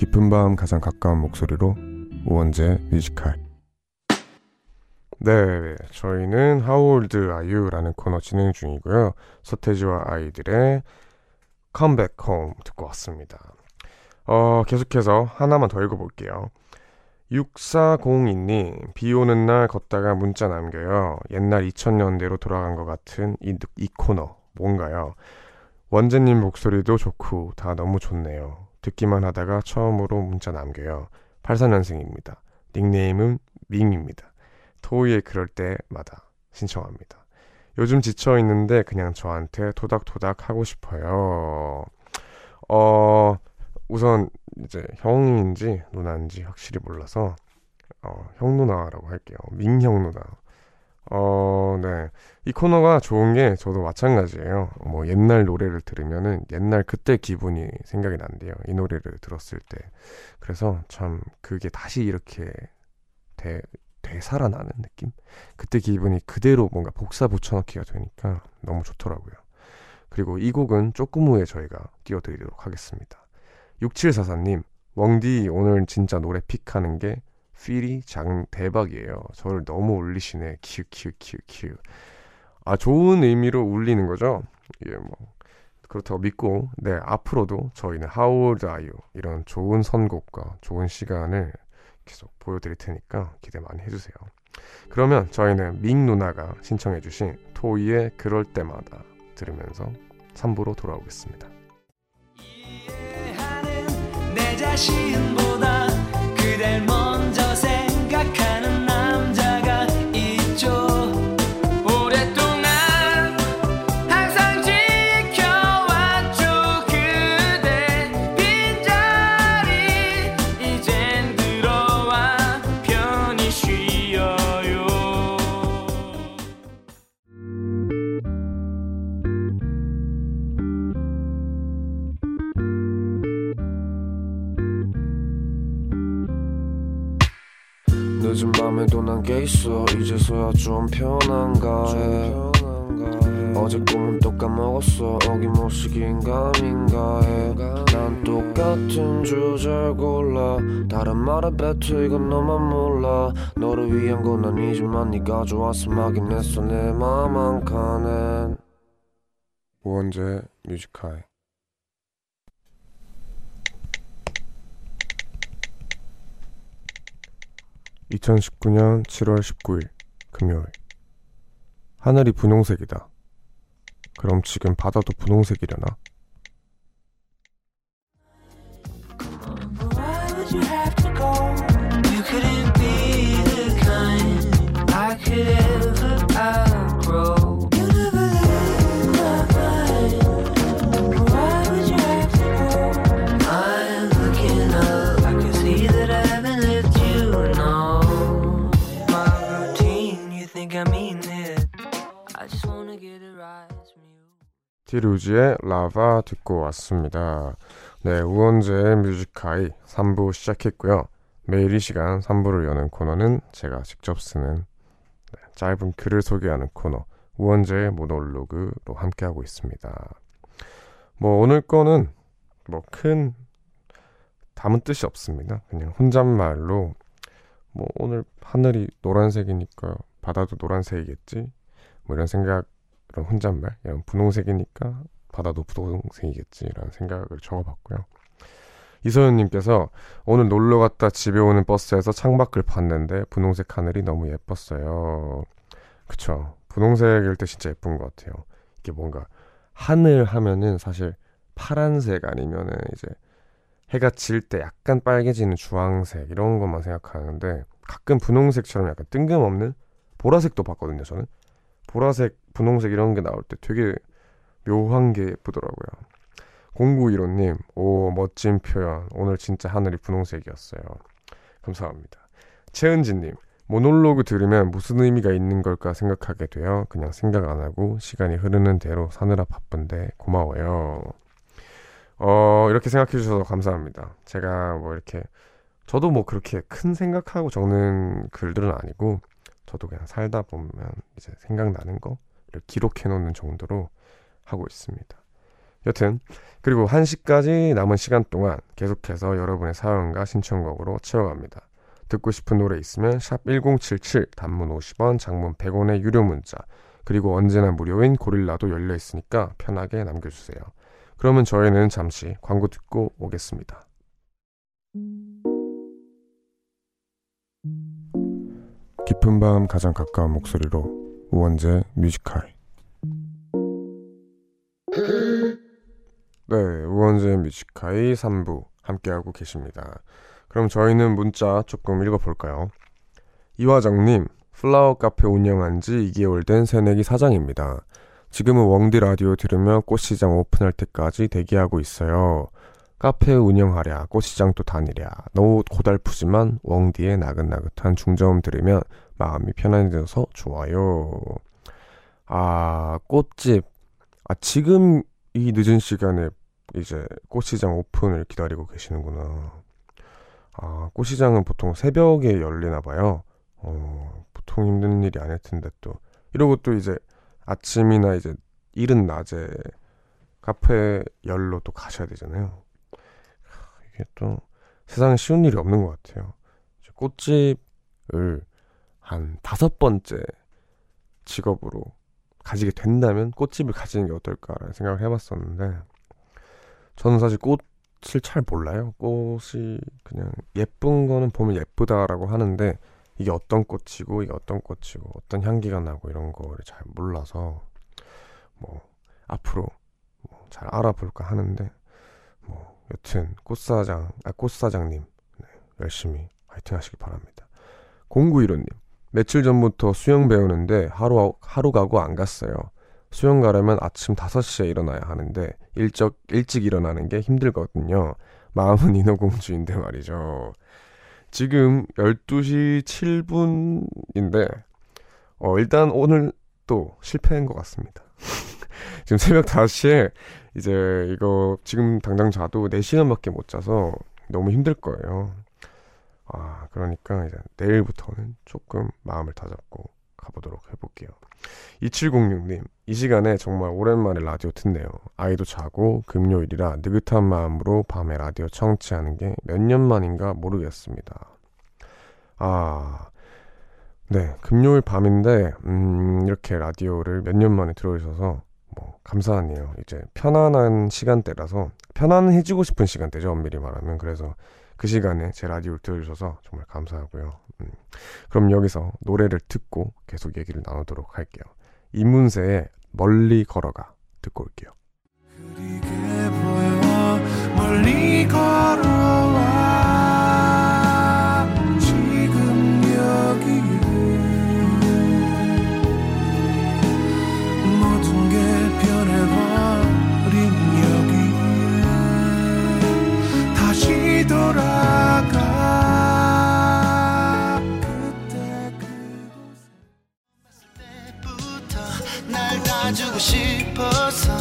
깊은 밤 가장 가까운 목소리로 우원재 Music High 네, 저희는 How old are you? 라는 코너 진행 중이고요. 서태지와 아이들의 Come Back Home 듣고 왔습니다. 어, 계속해서 하나만 더 읽어볼게요. 6402님, 비 오는 날 걷다가 문자 남겨요. 옛날 2000년대로 돌아간 것 같은 이, 이 코너, 뭔가요? 원재님 목소리도 좋고 다 너무 좋네요. 듣기만 하다가 처음으로 문자 남겨요. 84년생입니다. 닉네임은 밍입니다. 토이의 그럴 때마다 신청합니다. 요즘 지쳐 있는데 그냥 저한테 토닥토닥 하고 싶어요. 어, 우선 이제 형인지 누나인지 확실히 몰라서 어, 형 누나라고 할게요. 민형 누나. 어, 네. 이 코너가 좋은 게 저도 마찬가지예요. 뭐 옛날 노래를 들으면은 옛날 그때 기분이 생각이 난대요. 이 노래를 들었을 때. 그래서 참 그게 다시 이렇게 되, 되살아나는 느낌? 그때 기분이 그대로 뭔가 복사 붙여넣기가 되니까 너무 좋더라고요. 그리고 이 곡은 조금 후에 저희가 띄워드리도록 하겠습니다. 6744님, 웡디 오늘 진짜 노래 픽하는 게 필이 짱 대박이에요. 저를 너무 울리시네. 큐, 큐, 큐, 큐. 아, 좋은 의미로 울리는 거죠? 예, 뭐. 그렇다고 믿고, 네, 앞으로도 저희는 How Old Are You? 이런 좋은 선곡과 좋은 시간을 계속 보여드릴 테니까 기대 많이 해주세요. 그러면 저희는 밍 누나가 신청해주신 토이의 그럴 때마다 들으면서 3부로 돌아오겠습니다. 이해하는 내 자신보다 그댈 먼 뱉어 이건 너만 몰라 너를 위한 건 아니지만 네가 좋아서 막긴 했어 내맘한 칸엔 우원재 뮤직하이 2019년 7월 19일 금요일 하늘이 분홍색이다. 그럼 지금 바다도 분홍색이려나? Still Woozy의 Lava 듣고 왔습니다. 네, 우원재의 Music High 3부 시작했고요. 매일 이 시간 3부를 여는 코너는 제가 직접 쓰는 네, 짧은 글을 소개하는 코너 우원재의 모놀로그로 함께하고 있습니다. 뭐 오늘 거는 뭐 큰 담은 뜻이 없습니다. 그냥 혼잣말로 뭐 오늘 하늘이 노란색이니까 바다도 노란색이겠지 뭐 이런 생각 이런 혼잣말 이런 분홍색이니까 바다도 분홍색이겠지 라는 생각을 적어봤고요. 이소연님께서 오늘 놀러 갔다 집에 오는 버스에서 창밖을 봤는데 분홍색 하늘이 너무 예뻤어요. 그쵸. 분홍색일 때 진짜 예쁜 것 같아요. 이게 뭔가 하늘 하면은 사실 파란색 아니면은 이제 해가 질 때 약간 빨개지는 주황색 이런 것만 생각하는데 가끔 분홍색처럼 약간 뜬금없는 보라색도 봤거든요. 저는 보라색, 분홍색 이런 게 나올 때 되게 묘한 게 예쁘더라고요. 0915님, 오, 멋진 표현. 오늘 진짜 하늘이 분홍색이었어요. 감사합니다. 최은지님, 모놀로그 들으면 무슨 의미가 있는 걸까 생각하게 돼요. 그냥 생각 안 하고 시간이 흐르는 대로 사느라 바쁜데 고마워요. 어, 이렇게 생각해 주셔서 감사합니다. 제가 뭐 이렇게, 저도 뭐 그렇게 큰 생각하고 적는 글들은 아니고, 저도 그냥 살다 보면 이제 생각나는 거를 기록해 놓는 정도로 하고 있습니다. 여튼 그리고 1시까지 남은 시간 동안 계속해서 여러분의 사연과 신청곡으로 채워갑니다. 듣고 싶은 노래 있으면 샵 1077 단문 50원 장문 100원의 유료 문자 그리고 언제나 무료인 고릴라도 열려 있으니까 편하게 남겨주세요. 그러면 저희는 잠시 광고 듣고 오겠습니다. 깊은 밤 가장 가까운 목소리로 우원재 Music High 네, 우원재 Music High 3부 함께하고 계십니다. 그럼 저희는 문자 조금 읽어볼까요? 이화정님, 플라워 카페 운영한 지 2개월 된 새내기 사장입니다. 지금은 웡디 라디오 들으며 꽃시장 오픈할 때까지 대기하고 있어요. 카페 운영하랴, 꽃시장 또 다니랴. 너무 고달프지만 웡디의 나긋나긋한 중저음 들으면 마음이 편안해져서 좋아요. 아, 꽃집. 아, 지금 이 늦은 시간에 이제 꽃시장 오픈을 기다리고 계시는구나. 아, 꽃시장은 보통 새벽에 열리나 봐요. 어, 보통 힘든 일이 아닐 텐데 또. 이러고 또 이제 아침이나 이제 이른 낮에 카페 열로 또 가셔야 되잖아요. 이게 또 세상에 쉬운 일이 없는 것 같아요. 꽃집을 한 다섯 번째 직업으로 가지게 된다면 꽃집을 가지는 게 어떨까라는 생각을 해봤었는데 저는 사실 꽃을 잘 몰라요. 꽃이 그냥 예쁜 거는 보면 예쁘다라고 하는데 이게 어떤 꽃이고 이게 어떤 꽃이고 어떤 향기가 나고 이런 거를 잘 몰라서 뭐 앞으로 뭐 잘 알아볼까 하는데 뭐 여튼 꽃사장 아 꽃사장님 네, 열심히 화이팅 하시기 바랍니다. 0915님 며칠 전부터 수영 배우는데 하루 하루 가고 안 갔어요. 수영 가려면 아침 5시에 일어나야 하는데 일적 일찍 일어나는 게 힘들거든요. 마음은 인어공주인데 말이죠. 지금 12시 7분인데 어 일단 오늘 또 실패한 것 같습니다. 지금 새벽 5시에 이제 이거 지금 당장 자도 4시간밖에 못 자서 너무 힘들 거예요. 아, 그러니까 이제 내일부터는 조금 마음을 다잡고 가보도록 해볼게요. 2706님, 이 시간에 정말 오랜만에 라디오 듣네요. 아이도 자고 금요일이라 느긋한 마음으로 밤에 라디오 청취하는 게 몇 년 만인가 모르겠습니다. 아, 네, 금요일 밤인데, 음, 이렇게 라디오를 몇 년 만에 들어주셔서 뭐 감사하네요. 이제 편안한 시간대라서 편안해지고 싶은 시간대죠. 엄밀히 말하면 그래서 그 시간에 제 라디오를 들어주셔서 정말 감사하고요. 음, 그럼 여기서 노래를 듣고 계속 얘기를 나누도록 할게요. 이문세의 멀리 걸어가 듣고 올게요. 날 놔주고 싶어서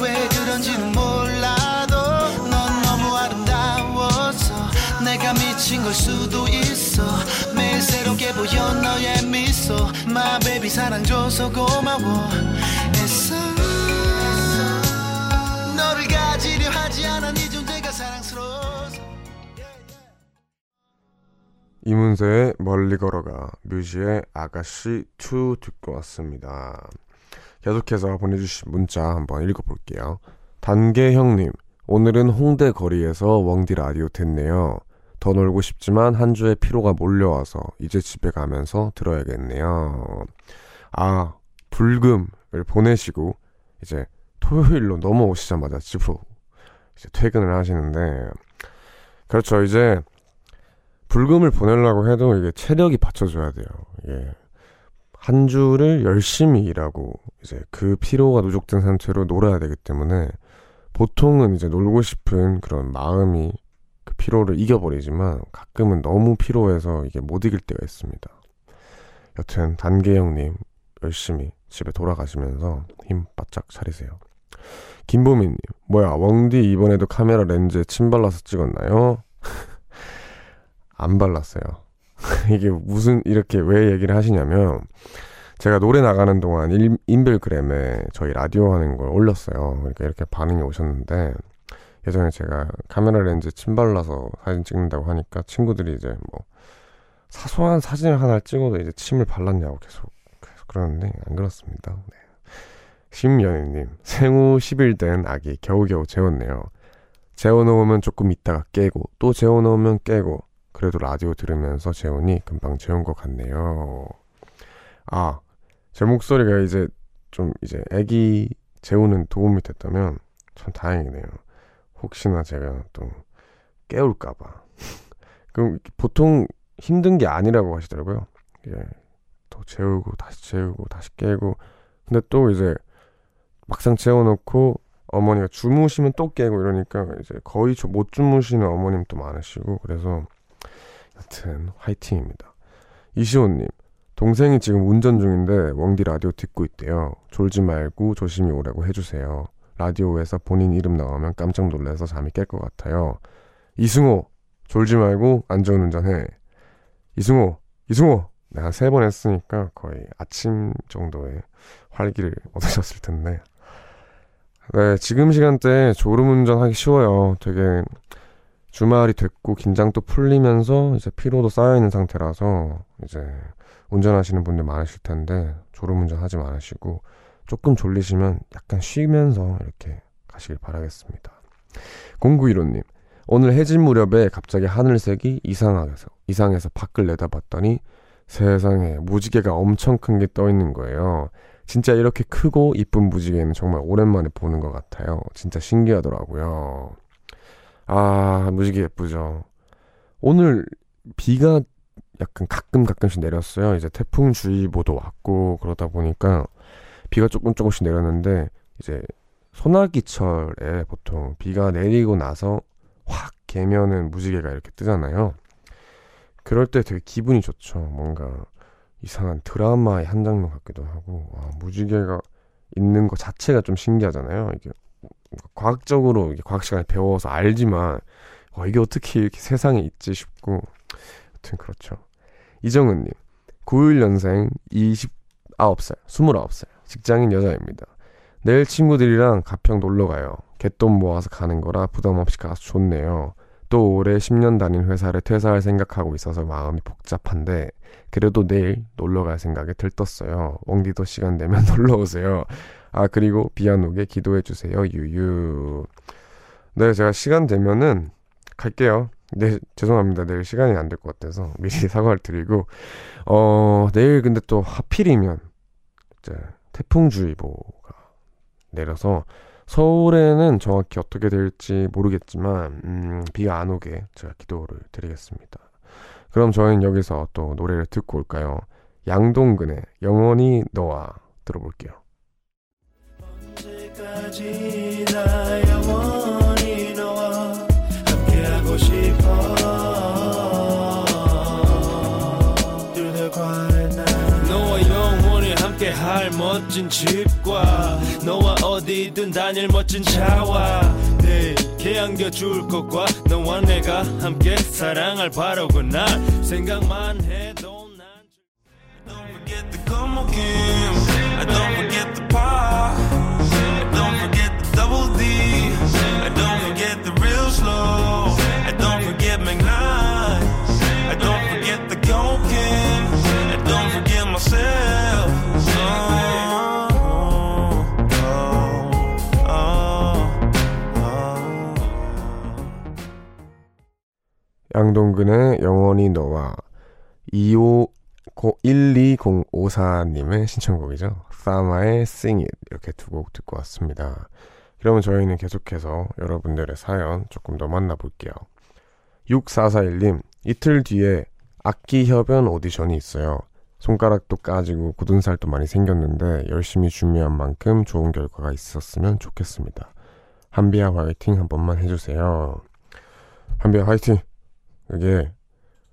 왜 그런지는 몰라도 넌 너무 아름다워서 내가 미친 걸 수도 있어. 매일 새롭게 보여 너의 미소. My baby 사랑 줘서 고마워. 애써. 너를 가지려 하지 않아 네 존재가 사랑스러워서. 이문세의 멀리 걸어가 뮤지의 아가씨 2 듣고 왔습니다. 계속해서 보내주신 문자 한번 읽어볼게요. 단계형님 오늘은 홍대 거리에서 웡디 라디오 듣네요. 더 놀고 싶지만 한 주의 피로가 몰려와서 이제 집에 가면서 들어야겠네요. 아 불금을 보내시고 이제 토요일로 넘어오시자마자 집으로 이제 퇴근을 하시는데 그렇죠 이제 불금을 보내려고 해도 이게 체력이 받쳐줘야 돼요. 이게 한 주를 열심히 일하고 이제 그 피로가 누적된 상태로 놀아야 되기 때문에 보통은 이제 놀고 싶은 그런 마음이 그 피로를 이겨버리지만 가끔은 너무 피로해서 이게 못 이길 때가 있습니다. 여튼 단계형님 열심히 집에 돌아가시면서 힘 바짝 차리세요. 김보민님 뭐야 웡디 이번에도 카메라 렌즈에 침 발라서 찍었나요? 안 발랐어요. 이게 무슨 이렇게 왜 얘기를 하시냐면 제가 노래 나가는 동안 일- 인별그램에 저희 라디오 하는 걸 올렸어요. 그러니까 이렇게 반응이 오셨는데 예전에 제가 카메라 렌즈 침 발라서 사진 찍는다고 하니까 친구들이 이제 뭐 사소한 사진을 하나 찍어도 이제 침을 발랐냐고 계속 계속 그러는데 안 그렇습니다. 네. 심연희님 생후 10일 된 아기 겨우겨우 재웠네요. 재워놓으면 조금 있다가 깨고 또 재워놓으면 깨고 그래도 라디오 들으면서 재우니 금방 재운 것 같네요. 아, 제 목소리가 이제 좀 이제 애기 재우는 도움이 됐다면 참 다행이네요. 혹시나 제가 또 깨울까봐. 그럼 보통 힘든 게 아니라고 하시더라고요. 예. 또 재우고 다시 재우고 다시 깨고. 근데 또 이제 막상 재워놓고 어머니가 주무시면 또 깨고 이러니까 이제 거의 저- 못 주무시는 어머님도 많으시고 그래서 여튼 화이팅입니다. 이시호님 동생이 지금 운전 중인데 웡디 라디오 듣고 있대요. 졸지 말고 조심히 오라고 해주세요. 라디오에서 본인 이름 나오면 깜짝 놀라서 잠이 깰 것 같아요. 이승호 졸지 말고 안전운전해. 이승호 이승호 내가 세 번 했으니까 거의 아침 정도의 활기를 얻으셨을 텐데 네, 지금 시간대 졸음 운전 하기 쉬워요. 되게 주말이 됐고 긴장도 풀리면서 이제 피로도 쌓여 있는 상태라서 이제 운전하시는 분들 많으실 텐데 졸음운전 하지 마시고 조금 졸리시면 약간 쉬면서 이렇게 가시길 바라겠습니다. 0915님, 오늘 해질 무렵에 갑자기 하늘색이 이상하게서, 이상해서 밖을 내다봤더니 세상에 무지개가 엄청 큰 게 떠 있는 거예요. 진짜 이렇게 크고 이쁜 무지개는 정말 오랜만에 보는 것 같아요. 진짜 신기하더라고요. 아, 무지개 예쁘죠. 오늘 비가 약간 가끔 가끔씩 내렸어요. 이제 태풍주의보도 왔고 그러다 보니까 비가 조금 조금씩 내렸는데 이제 소나기철에 보통 비가 내리고 나서 확 개면은 무지개가 이렇게 뜨잖아요. 그럴 때 되게 기분이 좋죠. 뭔가 이상한 드라마의 한 장면 같기도 하고 와, 무지개가 있는 것 자체가 좀 신기하잖아요. 이게 과학적으로 과학 시간에 배워서 알지만 와, 이게 어떻게 이렇게 세상에 있지 싶고 여튼 그렇죠. 이정은님 91년생 29살 29살 직장인 여자입니다. 내일 친구들이랑 가평 놀러 가요. 갯돈 모아서 가는 거라 부담 없이 가서 좋네요. 또 올해 10년 다닌 회사를 퇴사할 생각하고 있어서 마음이 복잡한데 그래도 내일 놀러 갈 생각에 들떴어요. 웡디도 시간 되면 놀러 오세요. 아 그리고 비안 오게 기도해 주세요. 유유. 네 제가 시간 되면은 갈게요. 네 죄송합니다. 내일 시간이 안 될 것 같아서 미리 사과를 드리고 어 내일 근데 또 하필이면 이제 태풍주의보가 내려서 서울에는 정확히 어떻게 될지 모르겠지만 음, 비가 안 오게 제가 기도를 드리겠습니다. 그럼 저희는 여기서 또 노래를 듣고 올까요? 양동근의 영원히 너와 들어볼게요. 언제까지 나 영원히 너와 함께하고 싶어. Through the quiet night 너와 영원히 함께할 멋진 집과 너와 어디든 다닐 멋진 차와 내게 안겨줄 것과 너와 내가 함께 사랑할 바로 그날 생각만 해도 난 Don't forget the como Kim Don't forget the pop 양동근의 영원히 너와 25 12054님의 신청곡이죠. 사마의 Sing It 이렇게 두 곡 듣고 왔습니다. 그러면 저희는 계속해서 여러분들의 사연 조금 더 만나볼게요. 6441님 이틀 뒤에 악기 협연 오디션이 있어요. 손가락도 까지고 굳은 살도 많이 생겼는데 열심히 준비한 만큼 좋은 결과가 있었으면 좋겠습니다. 한비야 화이팅 한 번만 해주세요. 한비야 화이팅! 이게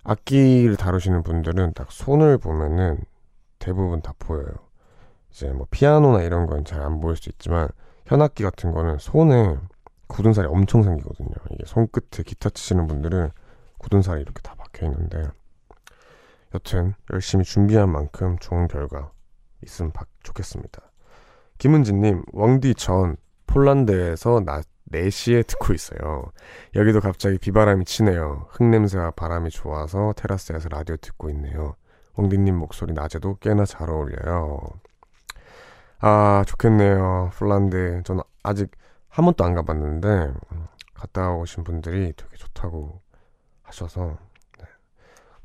악기를 다루시는 분들은 딱 손을 보면은 대부분 다 보여요. 이제 뭐 피아노나 이런 건 잘 안 보일 수 있지만 현악기 같은 거는 손에 굳은 살이 엄청 생기거든요. 이게 손끝에 기타 치시는 분들은 굳은 살이 이렇게 다 박혀 있는데 여튼 열심히 준비한 만큼 좋은 결과 있으면 박- 좋겠습니다. 김은진님, 왕디 전 폴란드에서 낮 4시에 듣고 있어요. 여기도 갑자기 비바람이 치네요. 흙냄새와 바람이 좋아서 테라스에서 라디오 듣고 있네요. 옹디님 목소리 낮에도 꽤나 잘 어울려요. 아, 좋겠네요. 폴란드. 저는 아직 한 번도 안 가봤는데, 갔다 오신 분들이 되게 좋다고 하셔서, 네.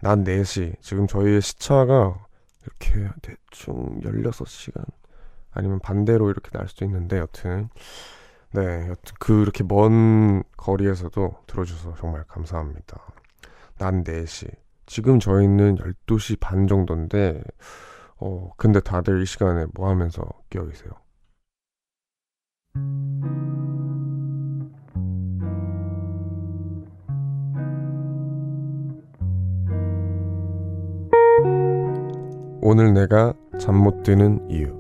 낮 4시. 지금 저희의 시차가 이렇게 대충 16시간, 아니면 반대로 이렇게 날 수도 있는데, 여튼. 네, 여튼 그렇게 먼 거리에서도 들어주셔서 정말 감사합니다. 낮 4시. 지금 저희는 12시 반 정도인데, 어, 근데 다들 이 시간에 뭐 하면서 끼어 계세요? 오늘 내가 잠 못 드는 이유.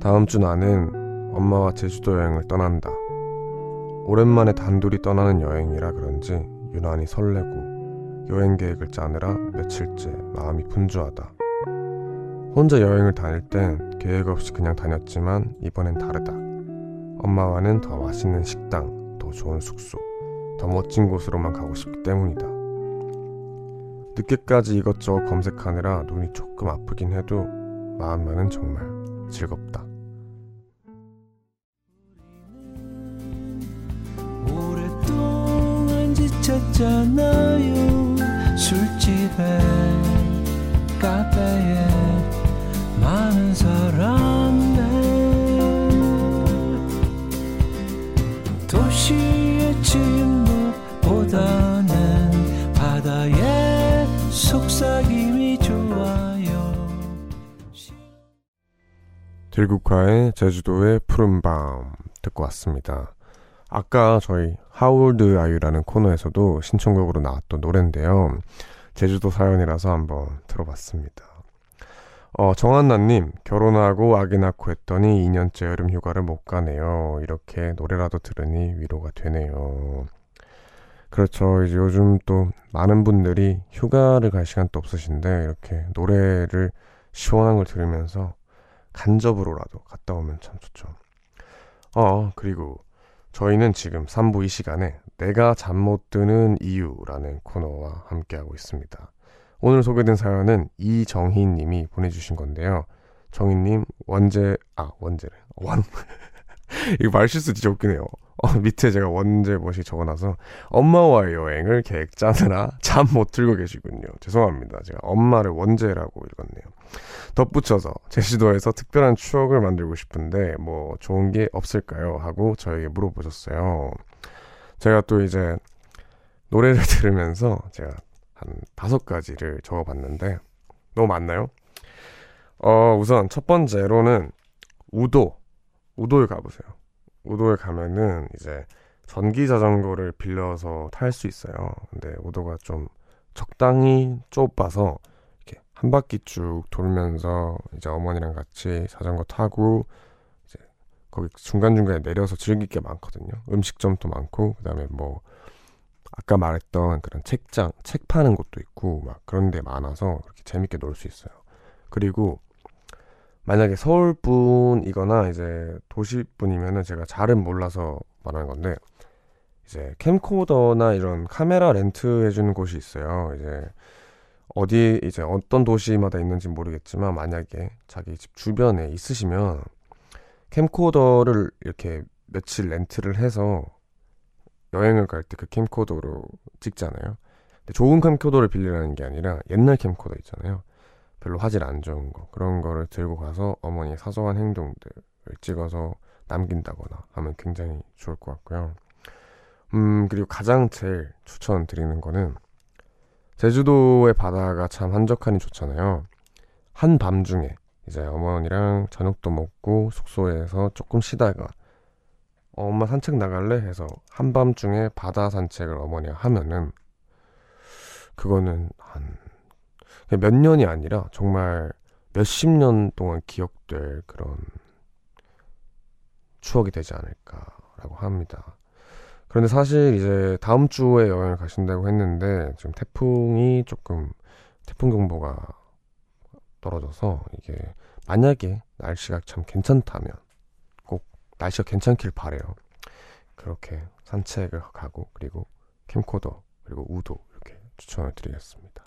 다음 주 나는 엄마와 제주도 여행을 떠난다. 오랜만에 단둘이 떠나는 여행이라 그런지 유난히 설레고 여행 계획을 짜느라 며칠째 마음이 분주하다. 혼자 여행을 다닐 땐 계획 없이 그냥 다녔지만 이번엔 다르다. 엄마와는 더 맛있는 식당, 더 좋은 숙소, 더 멋진 곳으로만 가고 싶기 때문이다. 늦게까지 이것저것 검색하느라 눈이 조금 아프긴 해도 마음만은 정말 즐겁다. 지쳤잖아요. 술집에 카페에 많은 사람들. 도시의 침묵보다는 바다의 속삭임이 좋아요. 들국화의 제주도의 푸른밤 듣고 왔습니다. 아까 저희 하울드 아유라는 코너에서도 신청곡으로 나왔던 노래인데요. 제주도 사연이라서 한번 들어봤습니다. 어, 정한나님, 결혼하고 아기 낳고 했더니 2년째 여름 휴가를 못 가네요. 이렇게 노래라도 들으니 위로가 되네요. 그렇죠. 이제 요즘 또 많은 분들이 휴가를 갈 시간도 없으신데 이렇게 노래를 시원한 걸 들으면서 간접으로라도 갔다 오면 참 좋죠. 어, 그리고 저희는 지금 3부 이 시간에 내가 잠 못 드는 이유라는 코너와 함께하고 있습니다. 오늘 소개된 사연은 이정희 님이 보내주신 건데요. 정희님, 원제, 아, 원제래. 원. 이거 말실수 진짜 웃기네요. 어, 밑에 제가 원제 뭐시 적어놔서 엄마와의 여행을 계획 짜느라 잠 못 들고 계시군요. 죄송합니다. 제가 엄마를 원제라고 읽었네요. 덧붙여서 제주도에서 특별한 추억을 만들고 싶은데 뭐 좋은 게 없을까요? 하고 저에게 물어보셨어요. 제가 또 이제 노래를 들으면서 제가 한 다섯 가지를 적어봤는데 너무 많나요? 어 우선 첫 번째로는 우도 우도에 가보세요. 우도에 가면은 이제 전기 자전거를 빌려서 탈 수 있어요. 근데 우도가 좀 적당히 좁아서 이렇게 한 바퀴 쭉 돌면서 이제 어머니랑 같이 자전거 타고 이제 거기 중간중간에 내려서 즐길 게 많거든요. 음식점도 많고 그다음에 뭐 아까 말했던 그런 책장, 책 파는 곳도 있고 막 그런 데 많아서 그렇게 재밌게 놀 수 있어요. 그리고 만약에 서울 분이거나 이제 도시 분이면은 제가 잘은 몰라서 말하는 건데 이제 캠코더나 이런 카메라 렌트 해주는 곳이 있어요. 이제 어디 이제 어떤 도시마다 있는지 모르겠지만 만약에 자기 집 주변에 있으시면 캠코더를 이렇게 며칠 렌트를 해서 여행을 갈 때 그 캠코더로 찍잖아요. 근데 좋은 캠코더를 빌리라는 게 아니라 옛날 캠코더 있잖아요. 별로 화질 안 좋은 거 그런 거를 들고 가서 어머니의 사소한 행동들을 찍어서 남긴다거나 하면 굉장히 좋을 것 같고요. 음 그리고 가장 제일 추천드리는 거는 제주도의 바다가 참 한적하니 좋잖아요. 한밤중에 이제 어머니랑 저녁도 먹고 숙소에서 조금 쉬다가 어, 엄마 산책 나갈래? 해서 한밤중에 바다 산책을 어머니가 하면은 그거는 한 몇 년이 아니라 정말 몇십 년 동안 기억될 그런 추억이 되지 않을까라고 합니다. 그런데 사실 이제 다음 주에 여행을 가신다고 했는데 지금 태풍이 조금 태풍 경보가 떨어져서 이게 만약에 날씨가 참 괜찮다면 꼭 날씨가 괜찮길 바래요. 그렇게 산책을 가고 그리고 캠코더 그리고 우도 이렇게 추천을 드리겠습니다.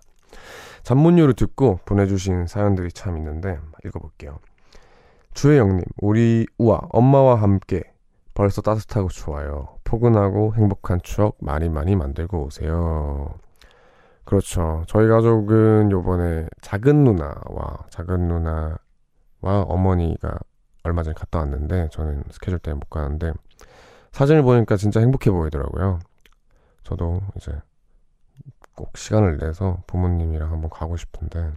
잔문유를 듣고 보내주신 사연들이 참 있는데 읽어볼게요. 주혜영님, 우리 우와 엄마와 함께 벌써 따뜻하고 좋아요. 포근하고 행복한 추억 많이 많이 만들고 오세요. 그렇죠. 저희 가족은 요번에 작은 누나와 작은 누나와 어머니가 얼마 전에 갔다 왔는데 저는 스케줄 때문에 못 가는데 사진을 보니까 진짜 행복해 보이더라고요. 저도 이제 꼭 시간을 내서 부모님이랑 한번 가고 싶은데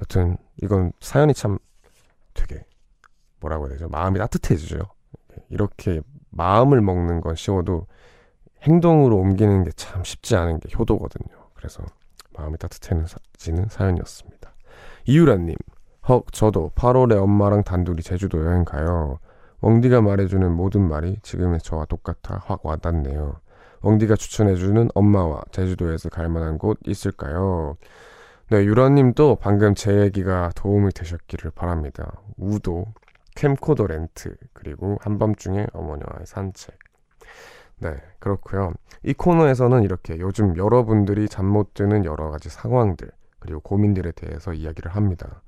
여튼 이건 사연이 참 되게 뭐라고 해야 되죠? 마음이 따뜻해지죠. 이렇게 마음을 먹는 건 쉬워도 행동으로 옮기는 게 참 쉽지 않은 게 효도거든요. 그래서 마음이 따뜻해지는 사연이었습니다. 이유라님, 헉, 저도 8월에 엄마랑 단둘이 제주도 여행 가요. 웡디가 말해주는 모든 말이 지금의 저와 똑같아 확 와닿네요. 웡디가 추천해주는 엄마와 제주도에서 갈 만한 곳 있을까요? 네, 유라님도 방금 제 얘기가 도움이 되셨기를 바랍니다. 우도, 캠코더 렌트, 그리고 한밤중에 어머니와의 산책. 네, 그렇고요. 이 코너에서는 이렇게 요즘 여러분들이 잠 못 드는 여러 가지 상황들, 그리고 고민들에 대해서 이야기를 합니다.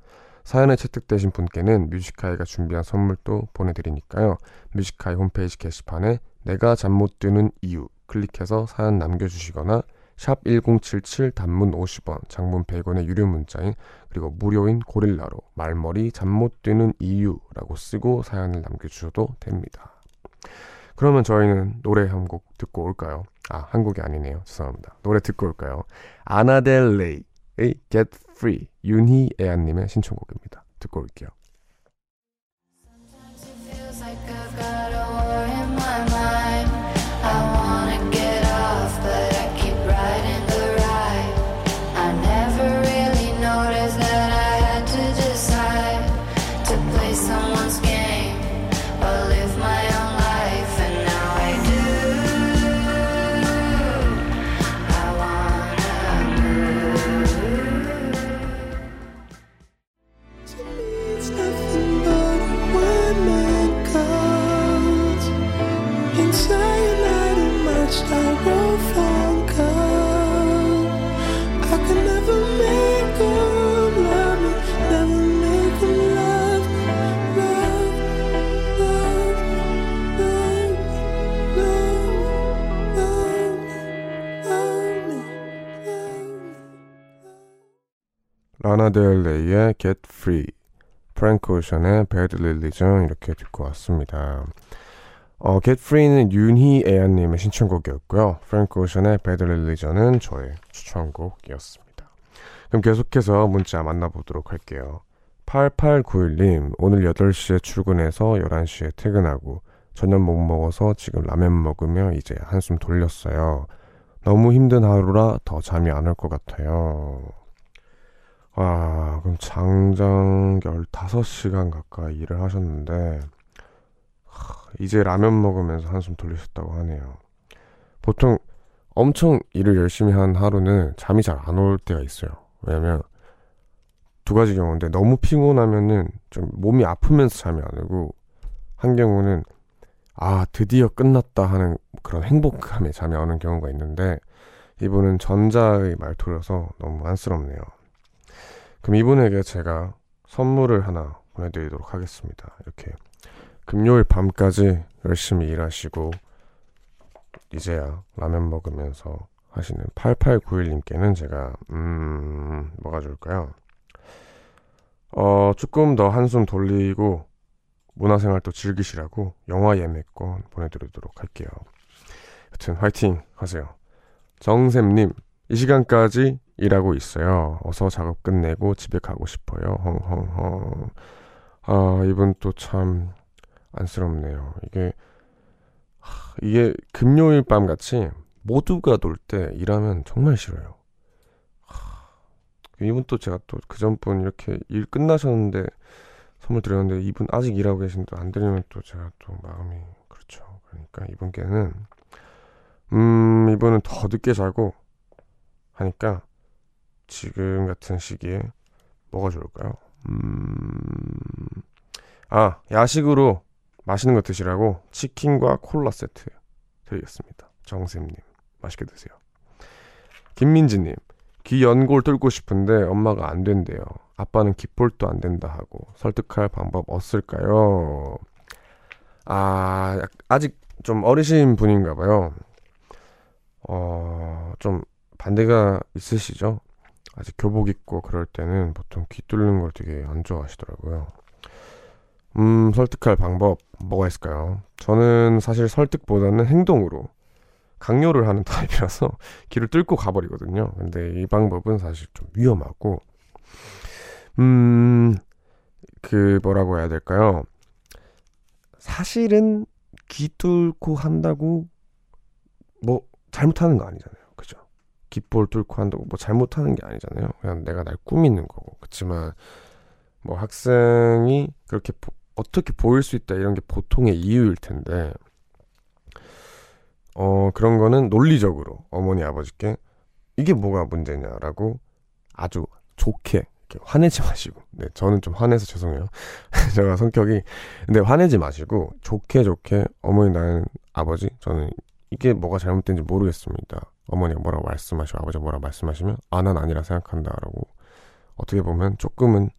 사연에 채택되신 분께는 뮤지카이가 준비한 선물도 보내드리니까요. 뮤지카이 홈페이지 게시판에 내가 잠 못 드는 이유 클릭해서 사연 남겨주시거나 샵 1077 단문 50원, 장문 100원의 유료 문자인 그리고 무료인 고릴라로 말머리 잠 못 드는 이유라고 쓰고 사연을 남겨주셔도 됩니다. 그러면 저희는 노래 한 곡 듣고 올까요? 아, 한 곡이 아니네요. 죄송합니다. 노래 듣고 올까요? 아나델레이의 Get Free, 윤희 애안님의 신청곡입니다. 듣고 올게요. 라나델레이의 Get Free, 프랭크 오션의 Bad Religion 이렇게 듣고 왔습니다. 어, Get Free는 윤희 애연님의 신청곡이었고요. 프랭크 오션의 Bad Religion은 저의 추천곡이었습니다. 그럼 계속해서 문자 만나보도록 할게요. 8891님, 오늘 8시에 출근해서 11시에 퇴근하고 저녁 못 먹어서 지금 라면 먹으며 이제 한숨 돌렸어요. 너무 힘든 하루라 더 잠이 안 올 것 같아요. 와, 그럼 장장 15시간 가까이 일을 하셨는데, 하, 이제 라면 먹으면서 한숨 돌리셨다고 하네요. 보통 엄청 일을 열심히 한 하루는 잠이 잘 안 올 때가 있어요. 왜냐면, 두 가지 경우인데, 너무 피곤하면은 좀 몸이 아프면서 잠이 안 오고, 한 경우는, 아, 드디어 끝났다 하는 그런 행복감에 잠이 안 오는 경우가 있는데, 이분은 전자의 말투라서 너무 안쓰럽네요. 그럼 이분에게 제가 선물을 하나 보내드리도록 하겠습니다. 이렇게 금요일 밤까지 열심히 일하시고 이제야 라면 먹으면서 하시는 8891님께는 제가 음 뭐가 좋을까요? 어 조금 더 한숨 돌리고 문화생활 또 즐기시라고 영화 예매권 보내드리도록 할게요. 여튼 화이팅 하세요. 정샘님 이 시간까지 일하고 있어요. 어서 작업 끝내고 집에 가고 싶어요. 헝헝헝. 아, 이분 또 참 안쓰럽네요. 이게 하, 이게 금요일 밤 같이 모두가 놀 때 일하면 정말 싫어요. 하, 이분 또 제가 또 그 전 분 이렇게 일 끝나셨는데 선물 드렸는데 이분 아직 일하고 계신데 안 드리면 또 제가 또 마음이 그렇죠. 그러니까 이분께는 음 이분은 더 늦게 자고 하니까 지금 같은 시기에 뭐가 좋을까요? 음, 아, 야식으로 맛있는 거 드시라고 치킨과 콜라 세트 드리겠습니다. 정샘님, 맛있게 드세요. 김민지님, 귀 연골 뚫고 싶은데 엄마가 안 된대요. 아빠는 귓볼도 안 된다 하고 설득할 방법 없을까요? 아, 약- 아직 좀 어리신 분인가 봐요. 어, 좀 반대가 있으시죠? 아직 교복 입고 그럴 때는 보통 귀 뚫는 걸 되게 안 좋아하시더라고요. 음, 설득할 방법 뭐가 있을까요? 저는 사실 설득보다는 행동으로 강요를 하는 타입이라서 귀를 뚫고 가버리거든요. 근데 이 방법은 사실 좀 위험하고, 음, 그 뭐라고 해야 될까요? 사실은 귀 뚫고 한다고 뭐 잘못하는 거 아니잖아요. 귓볼 뚫고 한다고 뭐 잘못하는 게 아니잖아요. 그냥 내가 날 꾸미는 거고. 그렇지만 뭐 학생이 그렇게 보- 어떻게 보일 수 있다 이런 게 보통의 이유일 텐데 어 그런 거는 논리적으로 어머니 아버지께 이게 뭐가 문제냐라고 아주 좋게 화내지 마시고 네 저는 좀 화내서 죄송해요 제가 성격이 근데 화내지 마시고 좋게 좋게 어머니 나는 아버지 저는 이게 뭐가 잘못된지 모르겠습니다 어머니가 뭐라고 말씀하시고 아버지가 뭐라고 말씀하시면 아 난 아니라 생각한다라고 어떻게 보면 조금은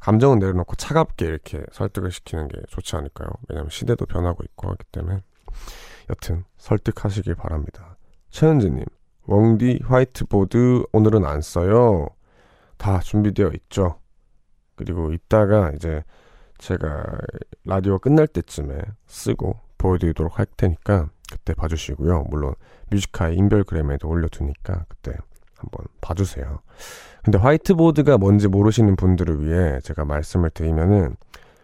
감정은 내려놓고 차갑게 이렇게 설득을 시키는 게 좋지 않을까요? 왜냐면 시대도 변하고 있고 하기 때문에 여튼 설득하시길 바랍니다. 최은지님, 웡디 화이트보드 오늘은 안 써요. 다 준비되어 있죠. 그리고 이따가 이제 제가 라디오 끝날 때쯤에 쓰고 보여드리도록 할 테니까 그때 봐주시고요. 물론 Music High의 인별그램에도 올려두니까 그때 한번 봐주세요. 근데 화이트보드가 뭔지 모르시는 분들을 위해 제가 말씀을 드리면은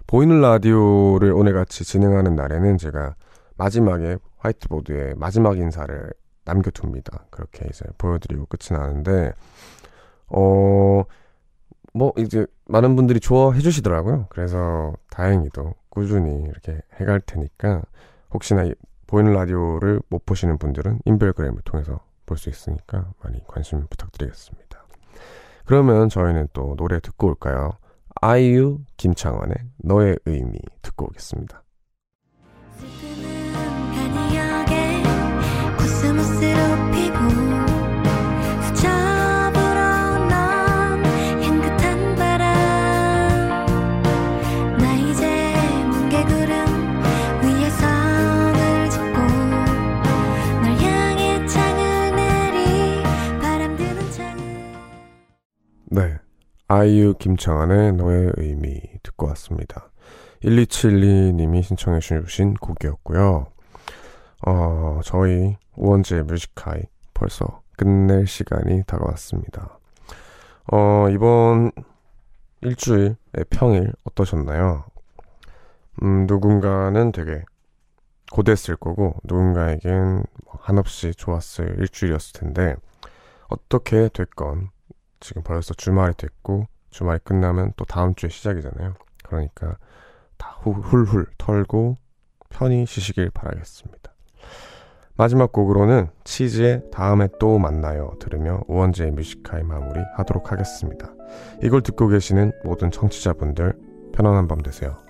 보이는 라디오를 오늘 같이 진행하는 날에는 제가 마지막에 화이트보드에 마지막 인사를 남겨둡니다. 그렇게 이제 보여드리고 끝이 나는데 어. 뭐 이제 많은 분들이 좋아해 주시더라고요. 그래서 다행히도 꾸준히 이렇게 해갈 테니까 혹시나 이 보이는 라디오를 못 보시는 분들은 인별그램을 통해서 볼 수 있으니까 많이 관심 부탁드리겠습니다. 그러면 저희는 또 노래 듣고 올까요? 아이유 김창완의 너의 의미 듣고 오겠습니다. 아이유 김창완의 너의 의미 듣고 왔습니다. 1272님이 신청해 주신 곡이었고요. 어, 저희 우원재 뮤직하이 벌써 끝낼 시간이 다가왔습니다. 어, 이번 일주일의 평일 어떠셨나요? 음, 누군가는 되게 고됐을 거고, 누군가에겐 뭐 한없이 좋았을 일주일이었을 텐데, 어떻게 됐건, 지금 벌써 주말이 됐고, 주말이 끝나면 또 다음 주에 시작이잖아요. 그러니까, 다 후- 훌훌 털고, 편히 쉬시길 바라겠습니다. 마지막 곡으로는 치즈의 다음에 또 만나요 들으며 우원재의 뮤지카이 마무리 하도록 하겠습니다. 이걸 듣고 계시는 모든 청취자분들 편안한 밤 되세요.